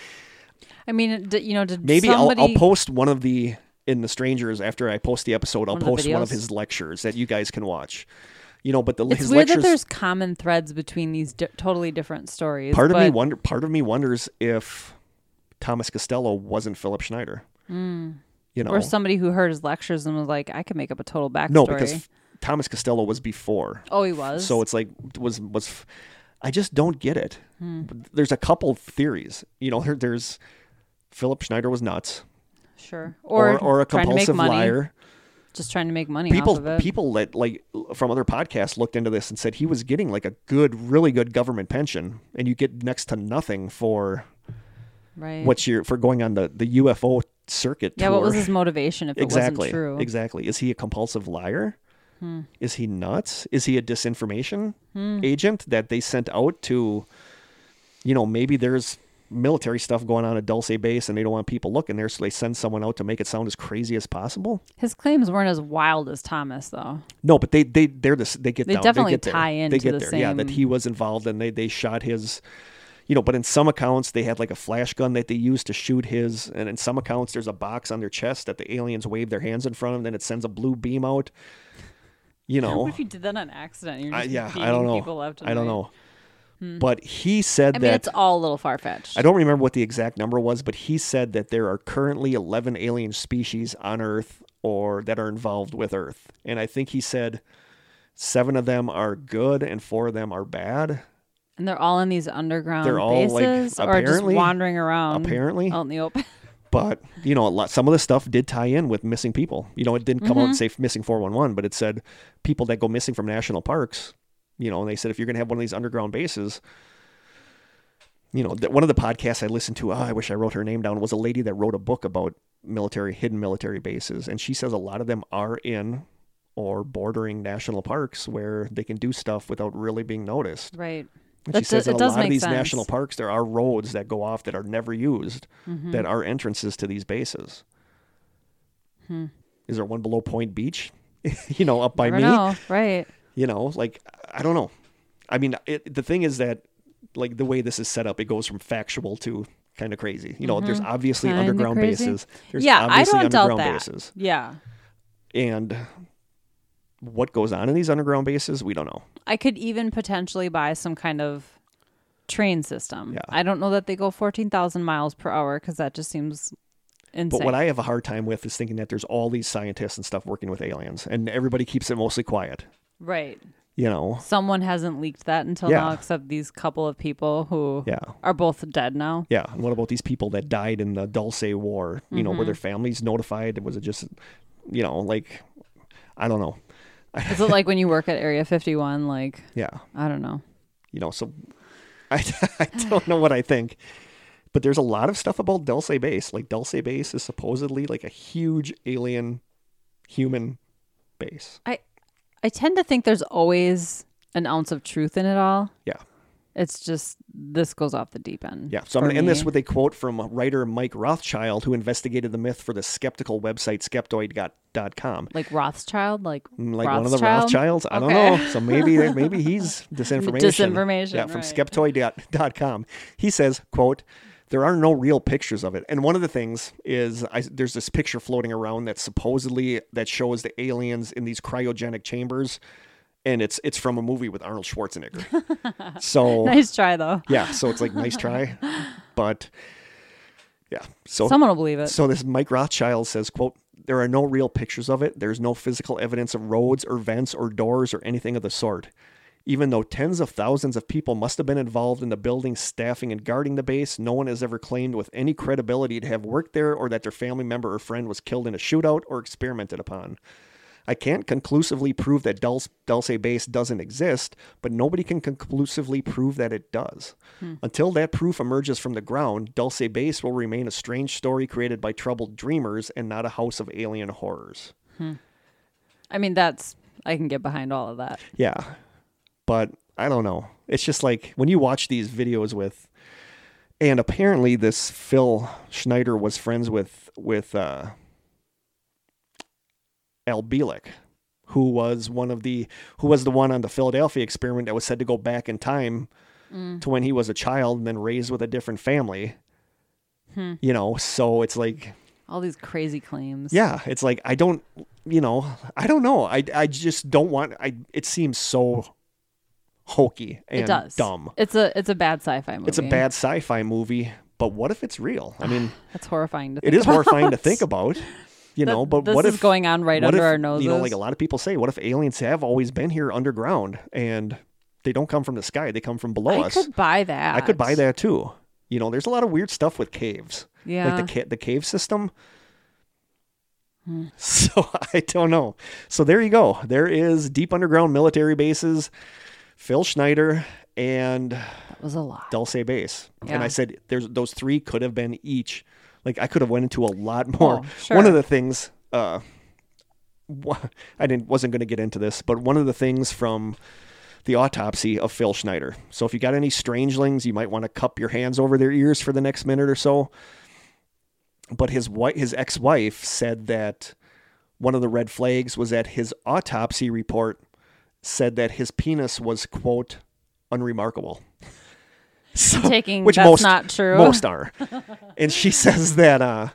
I mean, d- you know, did maybe somebody, I'll, I'll post one of the in the strangers after I post the episode. I'll One of post one of his lectures that you guys can watch. You know, but the It's his weird lectures. that there's common threads between these di- totally different stories. part of me wonder. Part of me wonders if Thomas Castello wasn't Philip Schneider. You know, or somebody who heard his lectures and was like, I could make up a total backstory. no, because Thomas Castello was before. oh, he was. So it's like was was I just don't get it. Hmm. There's a couple theories. You know, there, there's Philip Schneider was nuts, sure, or or or, a trying to make compulsive liar. just trying to make money People off of it. people that like from other podcasts looked into this and said he was getting like a good, really good government pension, and you get next to nothing for right? what's your for going on the the UFO circuit. yeah, tour. what was his motivation if exactly it wasn't true? Hmm. exactly? Is he a compulsive liar? Is he nuts? Is he a disinformation Hmm. agent that they sent out to, you know, maybe there's military stuff going on at Dulce Base and they don't want people looking there, so they send someone out to make it sound as crazy as possible? His claims weren't as wild as Thomas, though. No, but they they they're this they get They down, definitely they get there. tie they into get the there. Yeah, that he was involved and they they shot his. You know, but in some accounts they had like a flash gun that they used to shoot his, and in some accounts there's a box on their chest that the aliens wave their hands in front of, and then it sends a blue beam out. You know, What if you did that on accident? You're I, yeah, I don't know. People left and I don't right. know. Hmm. But he said I mean, that it's all a little far fetched. I don't remember what the exact number was, but he said that there are currently 11 alien species on Earth or that are involved with Earth. And I think he said seven of them are good and four of them are bad. And they're all in these underground They're all, like, bases, or just apparently- wandering around, apparently. out in the open. But, you know, a lot, some of the stuff did tie in with missing people. You know, it didn't come out and mm-hmm. say missing 411, but it said people that go missing from national parks. You know, and they said if you're going to have one of these underground bases, you know, one of the podcasts I listened to, oh, I wish I wrote her name down, was a lady that wrote a book about military, hidden military bases. And she says a lot of them are in or bordering national parks where they can do stuff without really being noticed. right. And That she says in it a does lot of these sense. national parks, there are roads that go off that are never used, Mm-hmm. that are entrances to these bases. Hmm. Is there one below Point Beach you know, up by me. know. Right. You know, like I don't know. I mean, it, the thing is that like the way this is set up, it goes from factual to kind of crazy. You know, there's obviously Mm-hmm. Kinda underground crazy. bases. There's yeah, I don't doubt that. bases. Yeah. And what goes on in these underground bases, we don't know. I could even potentially buy some kind of train system. Yeah. I don't know that they go 14,000 miles per hour because that just seems insane. But what I have a hard time with is thinking that there's all these scientists and stuff working with aliens, and everybody keeps it mostly quiet. right. You know, Someone hasn't leaked that until Yeah. now, except these couple of people who yeah, are both dead now. yeah. And what about these people that died in the Dulce War? You know, Mm-hmm. were their families notified? Was it just, you know, like, I don't know. Is it like when you work at Area 51? Like, Yeah, I don't know. you know, so I, I don't know what I think. But there's a lot of stuff about Dulce Base. Like Dulce Base is supposedly like a huge alien human base. I I tend to think there's always an ounce of truth in it all. Yeah. It's just this goes off the deep end. Yeah. So I'm going to end this with a quote from writer Mike Rothschild, who investigated the myth for the skeptical website skeptoid.com. like Rothschild, like Mm, Like one of the Rothschild? Rothschilds? I don't know. So maybe maybe he's disinformation. Disinformation, Yeah, from right. skeptoid.com. He says, quote, there are no real pictures of it. And one of the things is I, there's this picture floating around that supposedly that shows the aliens in these cryogenic chambers. And it's it's from a movie with Arnold Schwarzenegger. so nice try though. yeah, so it's like nice try, but yeah. So Someone will believe it. so this Mike Rothschild says, quote, there are no real pictures of it. There's no physical evidence of roads or vents or doors or anything of the sort. Even though tens of thousands of people must have been involved in the building, staffing, and guarding the base, no one has ever claimed with any credibility to have worked there or that their family member or friend was killed in a shootout or experimented upon. I can't conclusively prove that Dulce, Dulce Base doesn't exist, but nobody can conclusively prove that it does. Until that proof emerges from the ground, Dulce Base will remain a strange story created by troubled dreamers and not a house of alien horrors. I mean, that's I can get behind all of that. Yeah. But I don't know. It's just like when you watch these videos with and apparently this Phil Schneider was friends with with uh Al Bielek, who was one of the who was the one on the Philadelphia experiment that was said to go back in time mm. to when he was a child and then raised with a different family. Hmm. You know, so it's like All these crazy claims. yeah, it's like I don't, you know, I don't know. I I just don't want. I it seems so hokey and it does. dumb. It's a it's a bad sci-fi movie. It's a bad sci-fi movie, but what if it's real? I mean, That's horrifying to think it is about. horrifying to think about. You know, but this what is if going on right under if, our noses? You know, like a lot of people say, what if aliens have always been here underground and they don't come from the sky; they come from below I us? I could buy that. I could buy that too. You know, there's a lot of weird stuff with caves. Yeah. Like the ca- the cave system. Hmm. So I don't know. So there you go. There is deep underground military bases, Phil Schneider and that was a lot. Dulce Base. And I said there's those three could have been each. Like I could have went into a lot more. Oh, sure. One of the things uh I didn't wasn't going to get into this, but one of the things from the autopsy of Phil Schneider. So if you got any strangelings, you might want to cup your hands over their ears for the next minute or so. But his wife, his ex-wife said that one of the red flags was that his autopsy report said that his penis was quote unremarkable. So, Taking which that's most not true. most are. and she says that uh,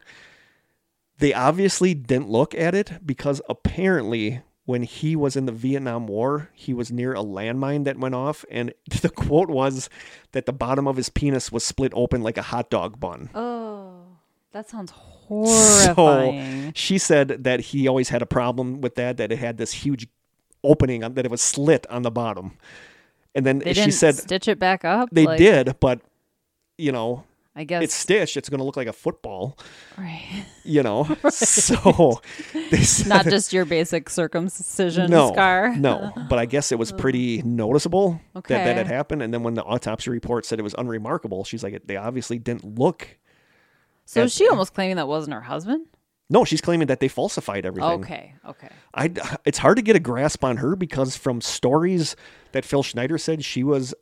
they obviously didn't look at it because apparently when he was in the Vietnam War, he was near a landmine that went off, and the quote was that the bottom of his penis was split open like a hot dog bun. Oh, that sounds So horrifying. she said that he always had a problem with that, that it had this huge opening, that it was slit on the bottom. And then they she said stitch it back up. they Like, did, but you know, I guess it's stitched. It's going to look like a football, right. you know. So they said, not just your basic circumcision no, scar. no. But I guess it was pretty noticeable that that had happened. And then when the autopsy report said it was unremarkable, she's like, they obviously didn't look. So she almost claiming that wasn't her husband? No, she's claiming that they falsified everything. Okay, okay. I, it's hard to get a grasp on her because from stories that Phil Schneider said, she was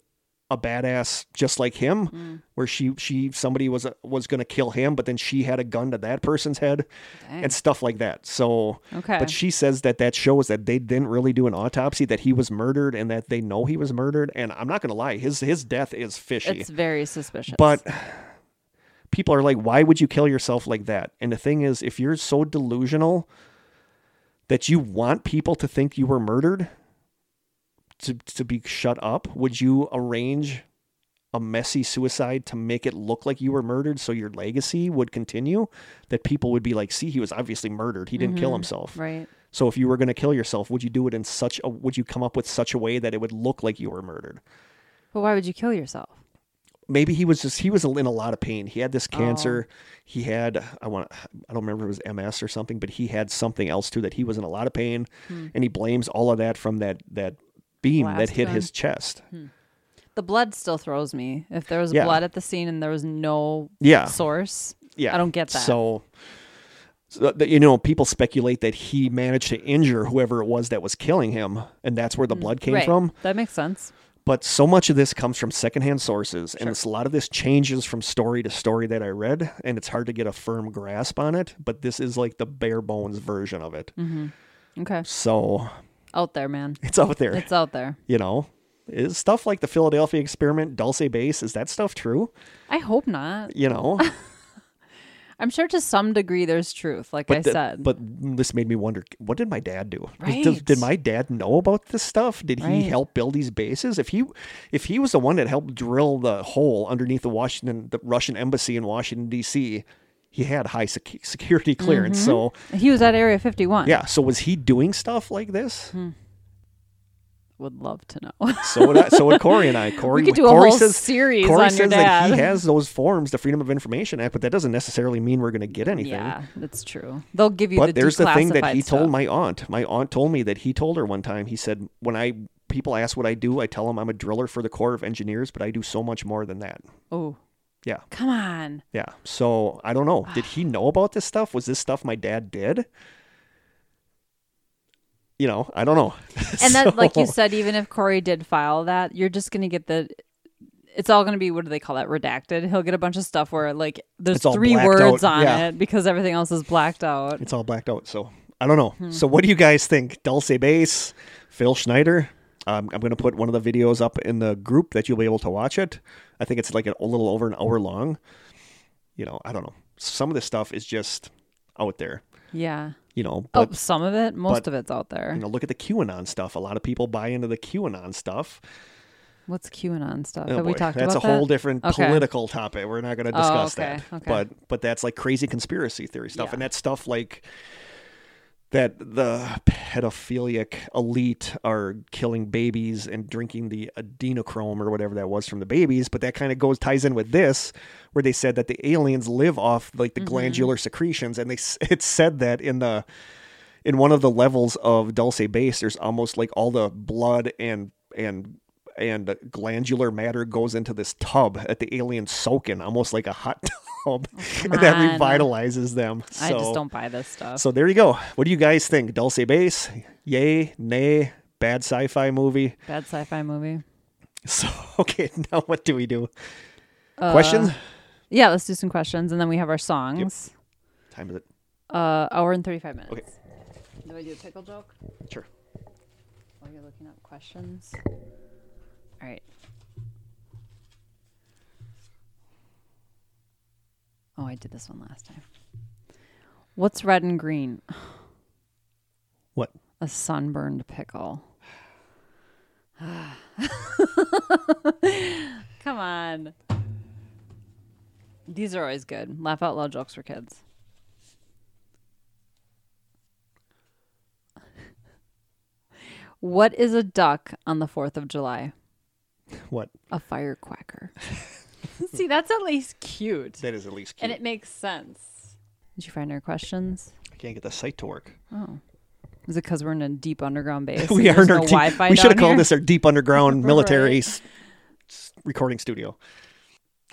a badass just like him, Mm. where she she somebody was was going to kill him, but then she had a gun to that person's head Dang. and stuff like that. So, Okay. but she says that that shows that they didn't really do an autopsy, that he was murdered, and that they know he was murdered. And I'm not going to lie, his his death is fishy. it's very suspicious. But people are like, why would you kill yourself like that? And the thing is, if you're so delusional that you want people to think you were murdered to, to be shut up, would you arrange a messy suicide to make it look like you were murdered so your legacy would continue? That people would be like, see, he was obviously murdered. He didn't kill mm-hmm. himself. right. So if you were going to kill yourself, would you do it in such a, would you come up with such a way that it would look like you were murdered? But why would you kill yourself? Maybe he was just he was in a lot of pain. He had this Oh. cancer. He had I want I don't remember if it was MS or something, but he had something else too that he was in a lot of pain, hmm. and he blames all of that from that that beam that hit his chest. Hmm. The blood still throws me. If there was Yeah. blood at the scene and there was no Yeah, source, yeah. I don't get that. So. So that you know, people speculate that he managed to injure whoever it was that was killing him, and that's where the hmm. blood came right. from. That makes sense. But so much of this comes from secondhand sources, and it's a lot of this changes from story to story that I read, and it's hard to get a firm grasp on it. But this is like the bare bones version of it. Mm-hmm. Okay. So Out there, man. it's out there, It's out there. you know. Is stuff like the Philadelphia experiment, Dulce base, is that stuff true? I hope not. You know, I'm sure to some degree there's truth, like I the- said. but this made me wonder: what did my dad do? Right. Does, did my dad know about this stuff? Did he Right. help build these bases? If he, if he was the one that helped drill the hole underneath the Washington, the Russian embassy in Washington D.C., he had high sec- security clearance. So he was at Area 51. yeah, so was he doing stuff like this? Hmm. Would love to know. So would I, so would Corey and I. Corey, we could do a Corey whole says, series Corey says that he has those forms, the Freedom of Information Act, but that doesn't necessarily mean we're going to get anything. Yeah, that's true. They'll give you But the there's the thing that he stuff. told my aunt. My aunt told me that he told her one time. He said, "When I people ask what I do, I tell them I'm a driller for the Corps of Engineers, but I do so much more than that." Oh, Yeah, come on. yeah. So I don't know. Did he know about this stuff? Was this stuff my dad did? You know, I don't know. And that, like you said, even if Corey did file that, you're just gonna get the. It's all gonna be what do they call that? Redacted. He'll get a bunch of stuff where like there's three words out, on yeah. it because everything else is blacked out. it's all blacked out. So I don't know. Hmm. So what do you guys think? Dulce Base, Phil Schneider. Um, I'm going to put one of the videos up in the group that you'll be able to watch it. I think it's like a little over an hour long. You know, I don't know. Some of this stuff is just out there. Yeah. You know, Oh, some of it. Most but, of it's out there. you know, look at the QAnon stuff. A lot of people buy into the QAnon stuff. What's QAnon stuff? Oh Have we boy, talked that's about a whole that? different Okay. political topic. We're not going to Oh, discuss okay, that. okay. But but that's like crazy conspiracy theory stuff, Yeah. and that stuff like that the pedophilic elite are killing babies and drinking the adrenochrome or whatever that was from the babies. But that kind of goes ties in with this, where they said that the aliens live off like Mm-hmm. the glandular secretions, and they it said that in the in one of the levels of Dulce Base, there's almost like all the blood and and and glandular matter goes into this tub that the aliens soak in, almost like a hot tub, and that revitalizes them. I just don't buy this stuff. So there you go. What do you guys think? Dulce Base, yay, nay, bad sci-fi movie. Bad sci-fi movie. So okay, now what do we do? Uh, Questions? Yeah, let's do some questions, and then we have our songs. Time is it? Uh, hour and thirty-five minutes. Okay. Do I do a pickle joke? Sure. While you're looking up questions. All right. Oh, I did this one last time. What's red and green? What? A sunburned pickle. Come on. These are always good. Laugh out loud jokes for kids. What is a duck on the 4th of July? What? A firecracker. See, that's at least cute. That is at least cute. And it makes sense. Did you find our questions? I can't get the site to work. Oh. Is it because we're in a deep underground base? we are in our no deep, Wi-Fi We should have called here? this our deep underground military Right. s- s- recording studio.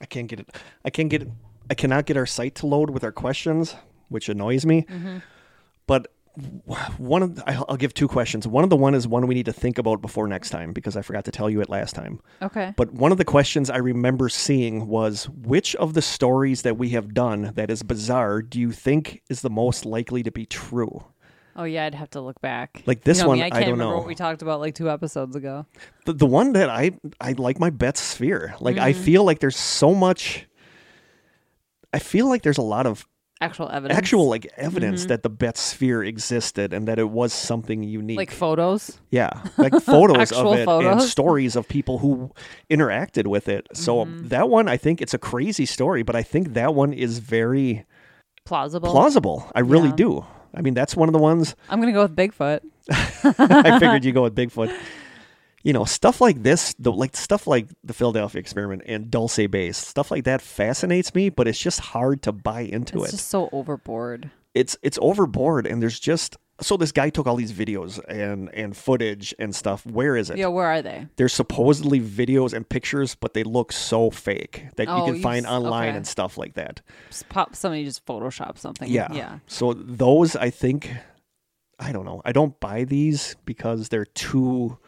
I can't get it. I can't get it. I cannot get our site to load with our questions, which annoys me. Mm-hmm. But one of the, I'll give two questions. One of the one is one we need to think about before next time because I forgot to tell you it last time. Okay. But one of the questions I remember seeing was which of the stories that we have done that is bizarre do you think is the most likely to be true? Oh yeah, I'd have to look back. Like this You know one, I I can't don't remember know. what we talked about like two episodes ago. The, the one that I I like my Betz sphere. Like I Mm-hmm. feel like there's so much I feel like there's a lot of Actual evidence. actual like evidence that the Betz sphere existed and that it was something unique. like photos. Yeah, like photos of it and stories of people who interacted with it. So Mm-hmm. that one, I think it's a crazy story, but I think that one is very Plausible. plausible. I really Yeah. do. I mean, that's one of the ones I'm gonna go with Bigfoot. I figured you go with Bigfoot. You know, stuff like this, the like stuff like the Philadelphia experiment and Dulce Base, stuff like that fascinates me, but it's just hard to buy into It's it. It's just so overboard. it's it's overboard and there's just so this guy took all these videos and and footage and stuff. Where is it? Yeah, where are they? They're supposedly videos and pictures, but they look so fake that Oh, you can you find s- online okay. and stuff like that. Just pop somebody just Photoshop something. Yeah. Yeah. So those, I think, I don't know. I don't buy these because they're too.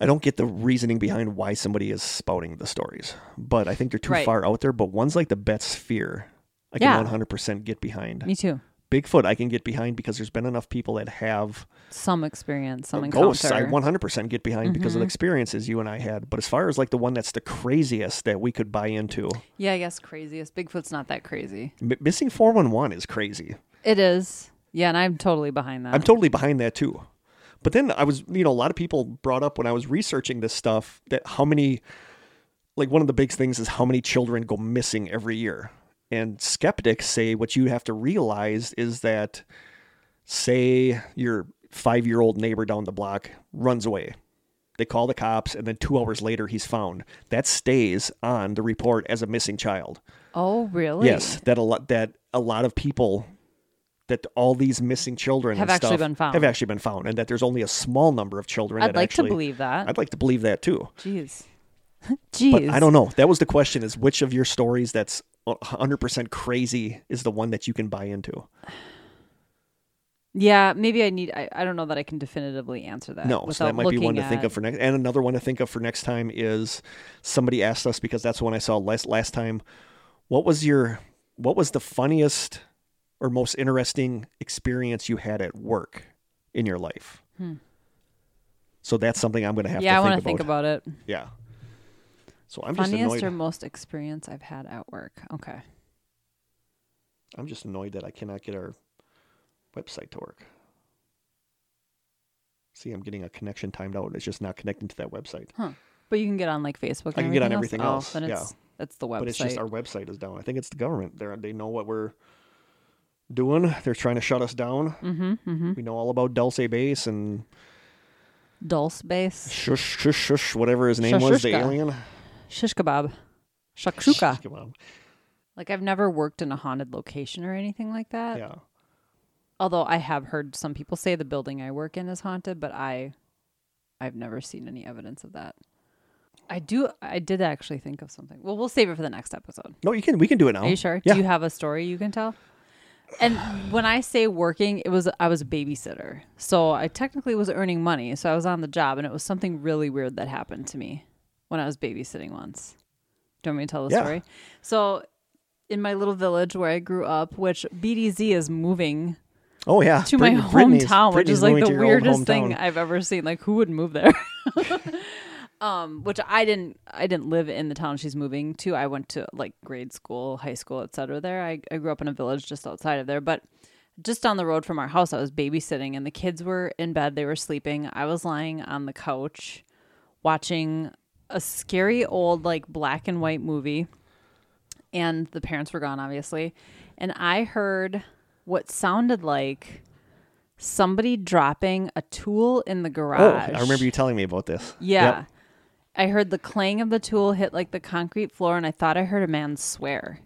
I don't get the reasoning behind why somebody is spouting the stories, but I think they're too Right. far out there. But ones like the Betz Sphere, I Yeah. can 100% get behind. Me too. Bigfoot, I can get behind because there's been enough people that have Some experience, some encounter. ghosts i 100% get behind because Mm-hmm. of the experiences you and i had but as far as like the one that's the craziest that we could buy into yeah, I guess craziest. Bigfoot's not that crazy. M- missing 411 is crazy It is. Yeah, and I'm totally behind that. i'm totally behind that too but then i was you know a lot of people brought up when i was researching this stuff that how many like one of the big things is how many children go missing every year. And skeptics say what you have to realize is that say your five year old neighbor down the block runs away. They call the cops and then two hours later he's found. That stays on the report as a missing child. Oh, really? yes that a lot that a lot of people that all these missing children Have and actually stuff been found. have actually been found and that there's only a small number of children I'd like actually to believe that. i'd like to believe that too Jeez. Jeez. but I don't know. That was the question: is which of your stories that's 100% crazy is the one that you can buy into? Yeah, maybe I need. I, I don't know that I can definitively answer that. No, so that might be one to think of for next. And another one to think of for next time is somebody asked us because that's the one I saw last last time. What was your what was the funniest or most interesting experience you had at work in your life? So that's something I'm going to have Hmm. Yeah, I to want think to think about it. Yeah. So I'm just Funniest annoyed. or most experience I've had at work. Okay. I'm just annoyed that I cannot get our website to work. See, I'm getting a connection timed out. It's just not connecting to that website. But you can get on like Facebook. I can get on everything Oh, else, then yeah. it's that's the website. But it's just our website is down. I think it's the government. They they know what we're doing. They're trying to shut us down. mm-hmm, mm-hmm. We know all about Dulce Base and Dulce base. shush shush shush whatever his name was, the alien. Shish kebab. Shakshuka. Come on. Like I've never worked in a haunted location or anything like that. Yeah. Although I have heard some people say the building I work in is haunted, but I I've never seen any evidence of that. I do I did actually think of something. Well, we'll save it for the next episode. No, you can we can do it now. Are you sure? Yeah. Do you have a story you can tell? And when I say working, it was I was a babysitter. So I technically was earning money. So I was on the job and it was something really weird that happened to me when I was babysitting once. Do you want me to tell the Yeah. story? So in my little village where I grew up, which BDZ is moving Oh yeah. to my Brit- Brittany's- hometown, which Brittany's is like the to your old weirdest thing. I've ever seen. Like, who would move there? um, which I didn't. I didn't live in the town she's moving to. I went to like grade school, high school, etc. There, I, I grew up in a village just outside of there, but just down the road from our house, I was babysitting, and the kids were in bed. They were sleeping. I was lying on the couch, watching a scary old like black and white movie and the parents were gone obviously and i heard what sounded like somebody dropping a tool in the Oh, garage I remember you telling me about this. yeah Yep. I heard the clang of the tool hit like the concrete floor and i thought i heard a man swear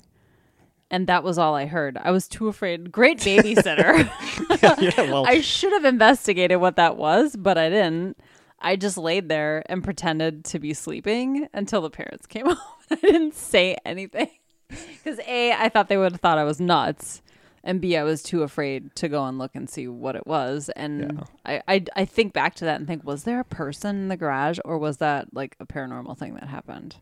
and that was all i heard i was too afraid great babysitter yeah, well, I should have investigated what that was, but I didn't. I just laid there and pretended to be sleeping until the parents came home. I didn't say anything because A, I thought they would have thought I was nuts. And B, I was too afraid to go and look and see what it was. And Yeah. I, I, I think back to that and think, was there a person in the garage or was that like a paranormal thing that happened?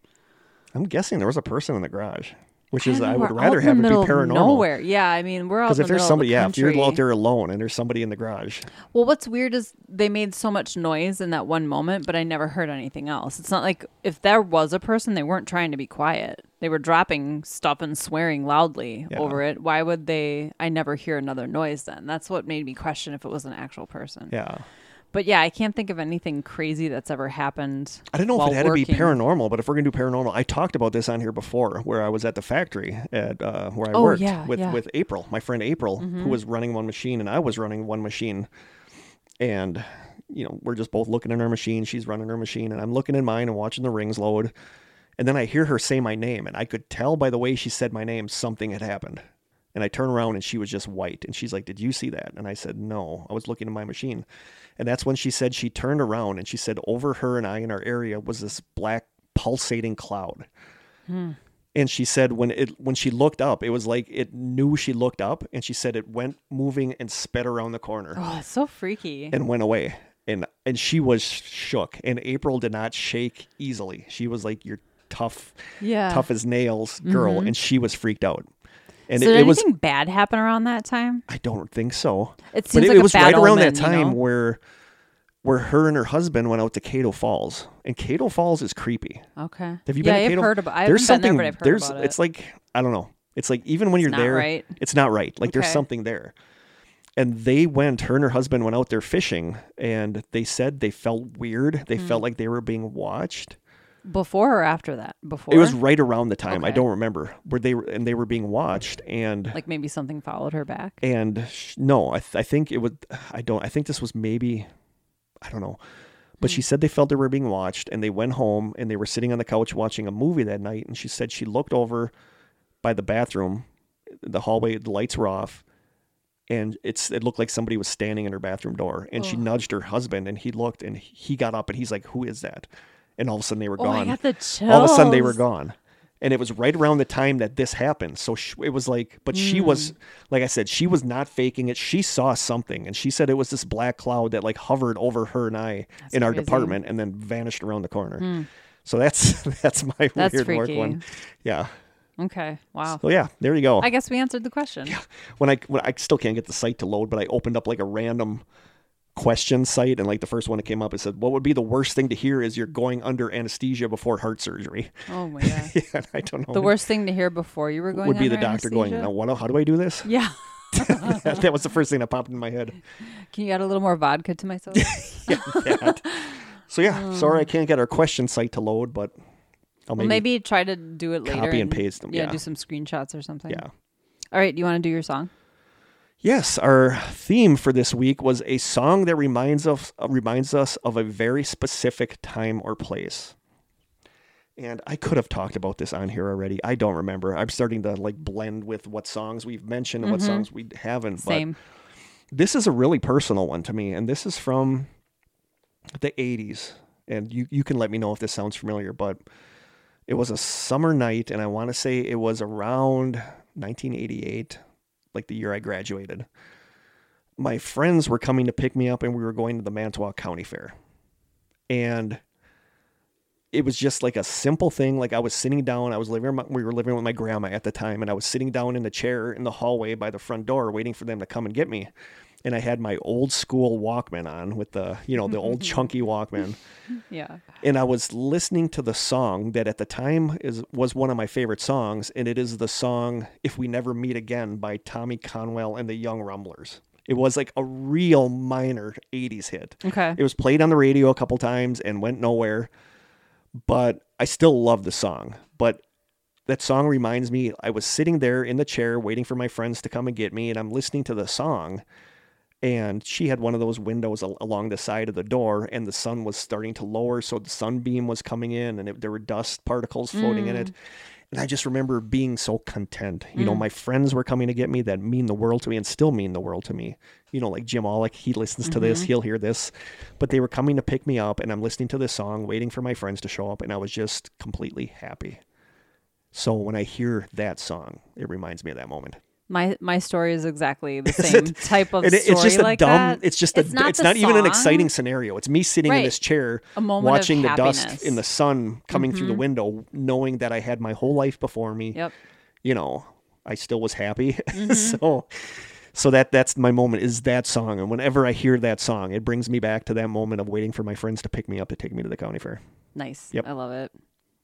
I'm guessing there was a person in the garage, which I is I would rather have it be paranormal. Nowhere. Yeah, I mean, we're out Because if the there's somebody, the yeah, if you're out there alone and there's somebody in the garage, Well, what's weird is they made so much noise in that one moment, but I never heard anything else. It's not like if there was a person, they weren't trying to be quiet. They were dropping stuff and swearing loudly Yeah. over it. Why would they? I never hear another noise then. That's what made me question if it was an actual person. yeah. But yeah, I can't think of anything crazy that's ever happened. I don't know if it had to be paranormal, but if we're gonna do paranormal, I talked about this on here before, where I was at the factory at uh, where I Oh, worked yeah, with yeah. Mm-hmm. with April, my friend April, who was running one machine and I was running one machine, and you know we're just both looking in our machine. She's running her machine, and I'm looking in mine and watching the rings load, and then I hear her say my name, and I could tell by the way she said my name something had happened. And I turn around and she was just white. And she's like, Did you see that? And I said, No, I was looking at my machine. And that's when she said she turned around and she said, Over her and I in our area was this black pulsating cloud. Hmm. And she said when it when she looked up, it was like it knew she looked up and she said it went moving and sped around the corner Oh, it's so freaky. and went away. And and she was shook. And April did not shake easily. She was like your tough yeah. tough as nails girl mm-hmm. and she was freaked out. And so it, did it was anything bad happen around that time? I don't think so. It seems But it, like it was right around omen, that you time know? where where her and her husband went out to Cato Falls. And Cato Falls is creepy. Okay. Have you yeah, been to I've Cato? heard about. I there's something there, but I've heard there's about it. it's like I don't know. It's like even when you're not there, right. it's not right. Like there's something there. And they went, her and her husband went out there fishing and they said they felt weird. They Hmm. felt like they were being watched. Before or after that. Before It was right around the time. I don't remember where they were, and they were being watched. And like maybe something followed her back. and sh- no, I, th- I think it would. I don't. I think this was maybe. I don't know. But she hmm. said they felt they were being watched, and they went home and they were sitting on the couch watching a movie that night. And she said she looked over by the bathroom, the hallway, the lights were off, and it's it looked like somebody was standing in her bathroom door. And she nudged her husband, and he looked, and he got up, and he's like, "Who is that?" And all of a sudden they were Oh, I gone got the chills. all of a sudden they were gone and it was right around the time that this happened so sh- it was like but she Mm. was like i said she was not faking it she saw something and she said it was this black cloud that like hovered over her and i That's in our department and then vanished around the corner so that's that's my That's weird work freaky. one yeah Okay. Wow. so yeah there you go I guess we answered the question. Yeah. when i when i still can't get the site to load but i opened up like a random question site and like the first one that came up it said what would be the worst thing to hear is you're going under anesthesia before heart surgery Oh my god. yeah i don't know The worst thing to hear before you were going would be the doctor going, anesthesia? now what, how do I do this? Yeah. that was the first thing that popped in my head. Can you add a little more vodka to my soda? Yeah, that. So yeah, oh. sorry I can't get our question site to load, but I'll Well, maybe, maybe try to do it later. Copy and paste them, Yeah, yeah. do some screenshots or something. yeah. All right. Do you want to do your song? Yes, our theme for this week was a song that reminds us reminds us of a very specific time or place. And I could have talked about this on here already. I don't remember. I'm starting to like blend with what songs we've mentioned and what mm-hmm. songs we haven't. But Same. this is a really personal one to me, and this is from the 80s. And you, you can let me know if this sounds familiar, but it was a summer night, and I want to say it was around 1988, like the year I graduated. My friends were coming to pick me up, and we were going to the Manitowoc County Fair. And it was just like a simple thing. Like I was sitting down, I was living, we were living with my grandma at the time, and I was sitting down in the chair in the hallway by the front door, waiting for them to come and get me. And I had my old school Walkman on with the, you know, the old mm-hmm. chunky Walkman, Yeah. and I was listening to the song that at the time is was one of my favorite songs, and it is the song "If We Never Meet Again" by Tommy Conwell and the Young Rumblers. It was like a real minor '80s hit. Okay. It was played on the radio a couple times and went nowhere, but I still love the song. But that song reminds me I was sitting there in the chair waiting for my friends to come and get me, and I'm listening to the song. And she had one of those windows al- along the side of the door, and the sun was starting to lower, so the sunbeam was coming in, and it, there were dust particles floating in it. Mm. And I just remember being so content. You know, mm. my friends were coming to get me that mean the world to me and still mean the world to me. You know, like Jim Ollick, he listens to this, mm-hmm. he'll hear this. But they were coming to pick me up, and I'm listening to this song, waiting for my friends to show up, and I was just completely happy. So when I hear that song, it reminds me of that moment. My my story is exactly the same type of it- story it's just a like dumb. that. It's just a. It's not, it's not even an exciting scenario. It's me sitting in this chair, A moment watching the dust in the sun coming through the window, knowing that I had my whole life before me. Yep. You know, I still was happy. Mm-hmm. so, so that that's my moment. Is that song, and whenever I hear that song, it brings me back to that moment of waiting for my friends to pick me up to take me to the county fair. Nice. Yep. I love it.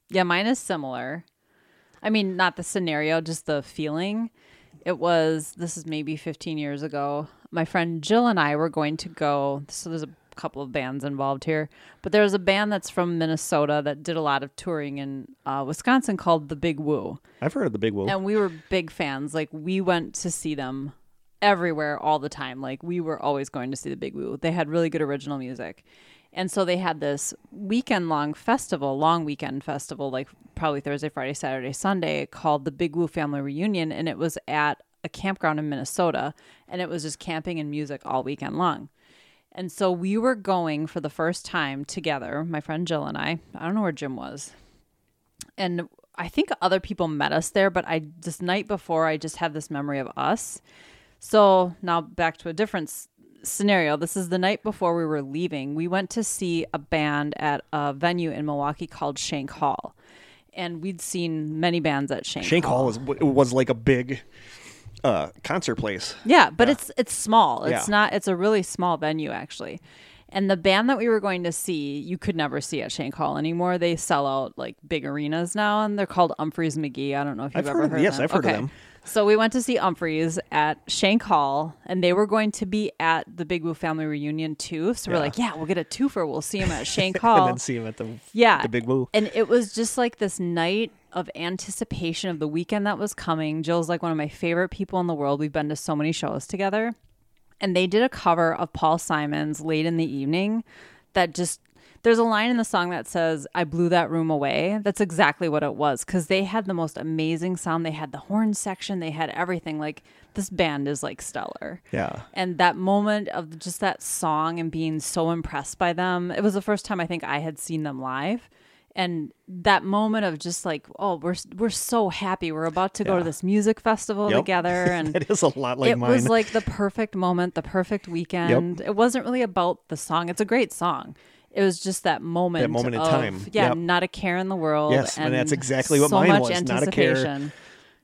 Yeah, mine is similar. I mean, not the scenario, just the feeling. It was, this is maybe 15 years ago. My friend Jill and I were going to go. So there's a couple of bands involved here, but there's a band that's from Minnesota that did a lot of touring in uh, Wisconsin called The Big Wu. I've heard of the Big Wu. And we were big fans. Like, we went to see them everywhere all the time. Like, we were always going to see The Big Wu. They had really good original music. And so they had this weekend long festival, long weekend festival, like probably Thursday, Friday, Saturday, Sunday, called the Big Wu Family Reunion. And it was at a campground in Minnesota. And it was just camping and music all weekend long. And so we were going for the first time together, my friend Jill and I. I don't know where Jim was. And I think other people met us there, but I this night before I just have this memory of us. So now back to a different scenario. This is the night before we were leaving. We went to see a band at a venue in Milwaukee called Shank Hall. And we'd seen many bands at Shank, Shank Hall was was like a big uh, concert place. Yeah, but it's it's small. It's Yeah. not it's a really small venue actually. And the band that we were going to see, you could never see at Shank Hall anymore. They sell out like big arenas now and they're called Umphrey's McGee. I don't know if you've I've ever heard of- heard, yes, them. I've heard of them. So we went to see Umphrey's at Shank Hall and they were going to be at the Big Wu family reunion too. So we're like, yeah, we'll get a twofer. We'll see him at Shank Hall, and then see him at the Yeah. the Big Wu. And it was just like this night of anticipation of the weekend that was coming. Jill's like one of my favorite people in the world. We've been to so many shows together. And they did a cover of Paul Simon's Late in the Evening that just there's a line in the song that says, I blew that room away. That's exactly what it was because they had the most amazing sound. They had the horn section, they had everything. Like, this band is like stellar. Yeah. And that moment of just that song and being so impressed by them, it was the first time I think I had seen them live. And that moment of just like, oh, we're we're so happy. We're about to go Yeah. to this music festival Yep. together, and it is a lot like mine. it mine. was like the perfect moment, the perfect weekend. It wasn't really about the song. It's a great song. It was just that moment. that moment in of, time. Yeah, Yep. not a care in the world. Yes, and that's exactly what so mine was, not a care.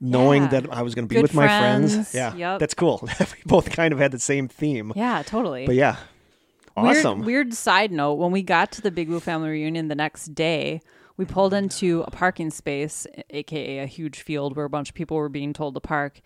knowing Yeah. that I was going to be Good with my friends. friends. Yeah, Yep. that's cool. we both kind of had the same theme. Yeah, totally. But yeah, awesome. Weird, weird side note: when we got to the Big Wu family reunion the next day, we pulled into a parking space, aka a huge field where a bunch of people were being told to park.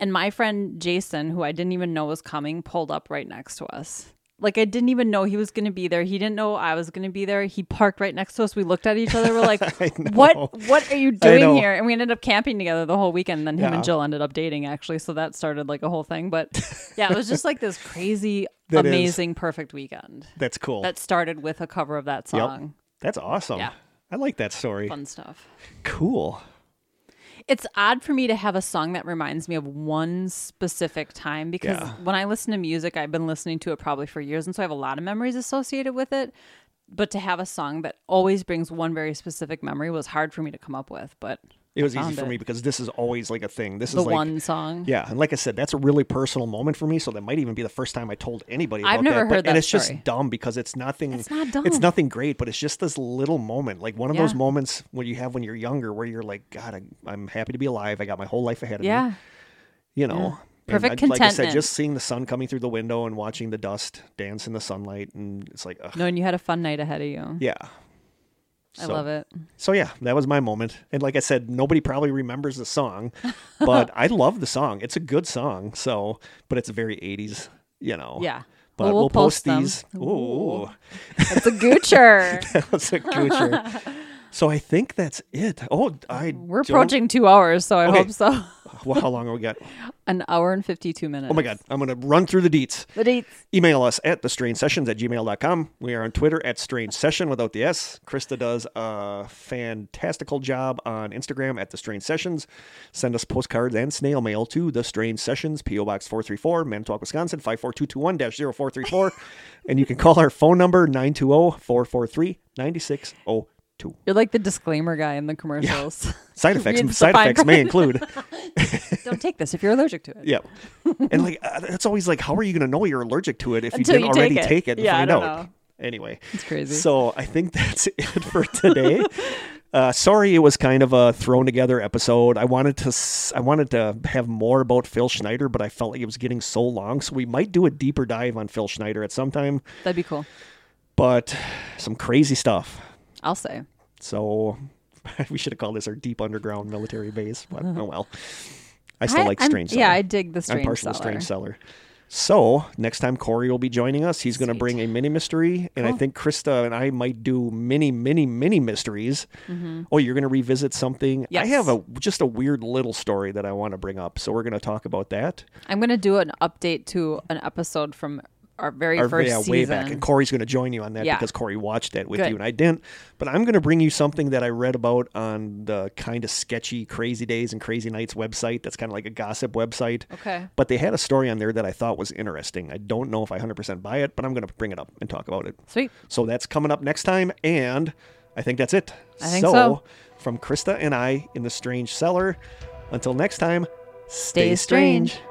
And my friend Jason, who I didn't even know was coming, pulled up right next to us. Like I didn't even know he was going to be there. He didn't know I was going to be there. He parked right next to us. We looked at each other. We're like, "What? What are you doing here?" And we ended up camping together the whole weekend. Then him Yeah. and Jill ended up dating actually, so that started like a whole thing. But yeah, it was just like this crazy, That is- amazing, perfect weekend that's cool. that started with a cover of that Yep. song. that's awesome. Yeah. I like that story. Fun stuff. Cool. It's odd for me to have a song that reminds me of one specific time because Yeah. when I listen to music, I've been listening to it probably for years, and so I have a lot of memories associated with it. But to have a song that always brings one very specific memory was hard for me to come up with. But It was easy for it. me because this is always like a thing. This the is like one song. Yeah, and like I said, that's a really personal moment for me. So that might even be the first time I told anybody about I've never that. heard but, that and it's story. just dumb because it's nothing. It's not dumb. It's nothing great, but it's just this little moment, like one of those moments when you have when you're younger, where you're like, God, I, I'm happy to be alive. I got my whole life ahead of me. Yeah. you know. And Perfect I- Like I said, just seeing the sun coming through the window and watching the dust dance in the sunlight, and it's like, ugh, Knowing you had a fun night ahead of you. yeah. I So- love it. So yeah, that was my moment. And like I said, nobody probably remembers the song, but I love the song. It's a good song. So, but it's a very 80s, you know. Yeah. But Well, we'll, we'll post, post these. Ooh, It's a goocher. that was a goocher. so I think that's it. Oh, I We're don't- approaching two hours, so I Okay. hope so. Well, how long have we got? An hour and 52 minutes. Oh my God. I'm going to run through the deets. The deets. Email us at the strange sessions at gmail.com. We are on Twitter at strange session without the S. Krista does a fantastical job on Instagram at the strange sessions. Send us postcards and snail mail to the strange sessions, P.O. Box 434, Manitowoc, Wisconsin 54221 0434. And you can call our phone number 920 443 9602. Two. You're like the disclaimer guy in the commercials. Side effects side effects may include. Don't take this if you're allergic to it. Yep. and like uh, it's always like, how are you going to know you're allergic to it if Until you didn't you already take it. take it and Yeah, I find out? know. Anyway, It's crazy. so I think that's it for today. Uh, sorry, it was kind of a thrown together episode. I wanted to, I wanted to have more about Phil Schneider, but I felt like it was getting so long. So we might do a deeper dive on Phil Schneider at some time. That'd be cool. But some crazy stuff. I'll say. So we should have called this our deep underground military base. But uh-huh. oh well. I still I- like I'm- Strange. Yeah, I dig the Strange I'm partial to seller. Strange Cellar. So next time Corey will be joining us, he's going to bring a mini mystery, and I think Krista and I might do mini, mini, mini mysteries. Mm-hmm. Oh, you're going to revisit something. I have a just a weird little story that I want to bring up, so we're going to talk about that. I'm gonna do an update to an episode from our very Our- first yeah, season. way back, and Corey's going to join you on that Yeah. because Corey watched that with Good. you and I didn't. But I'm going to bring you something that I read about on the kind of sketchy Crazy Days and Crazy Nights website. That's kind of like a gossip website. Okay. But they had a story on there that I thought was interesting. I don't know if I 100% buy it, but I'm going to bring it up and talk about it. Sweet. So that's coming up next time, and I think that's it. I think so. from Krista and I in the Strange Cellar, until next time, Stay stay strange. strange.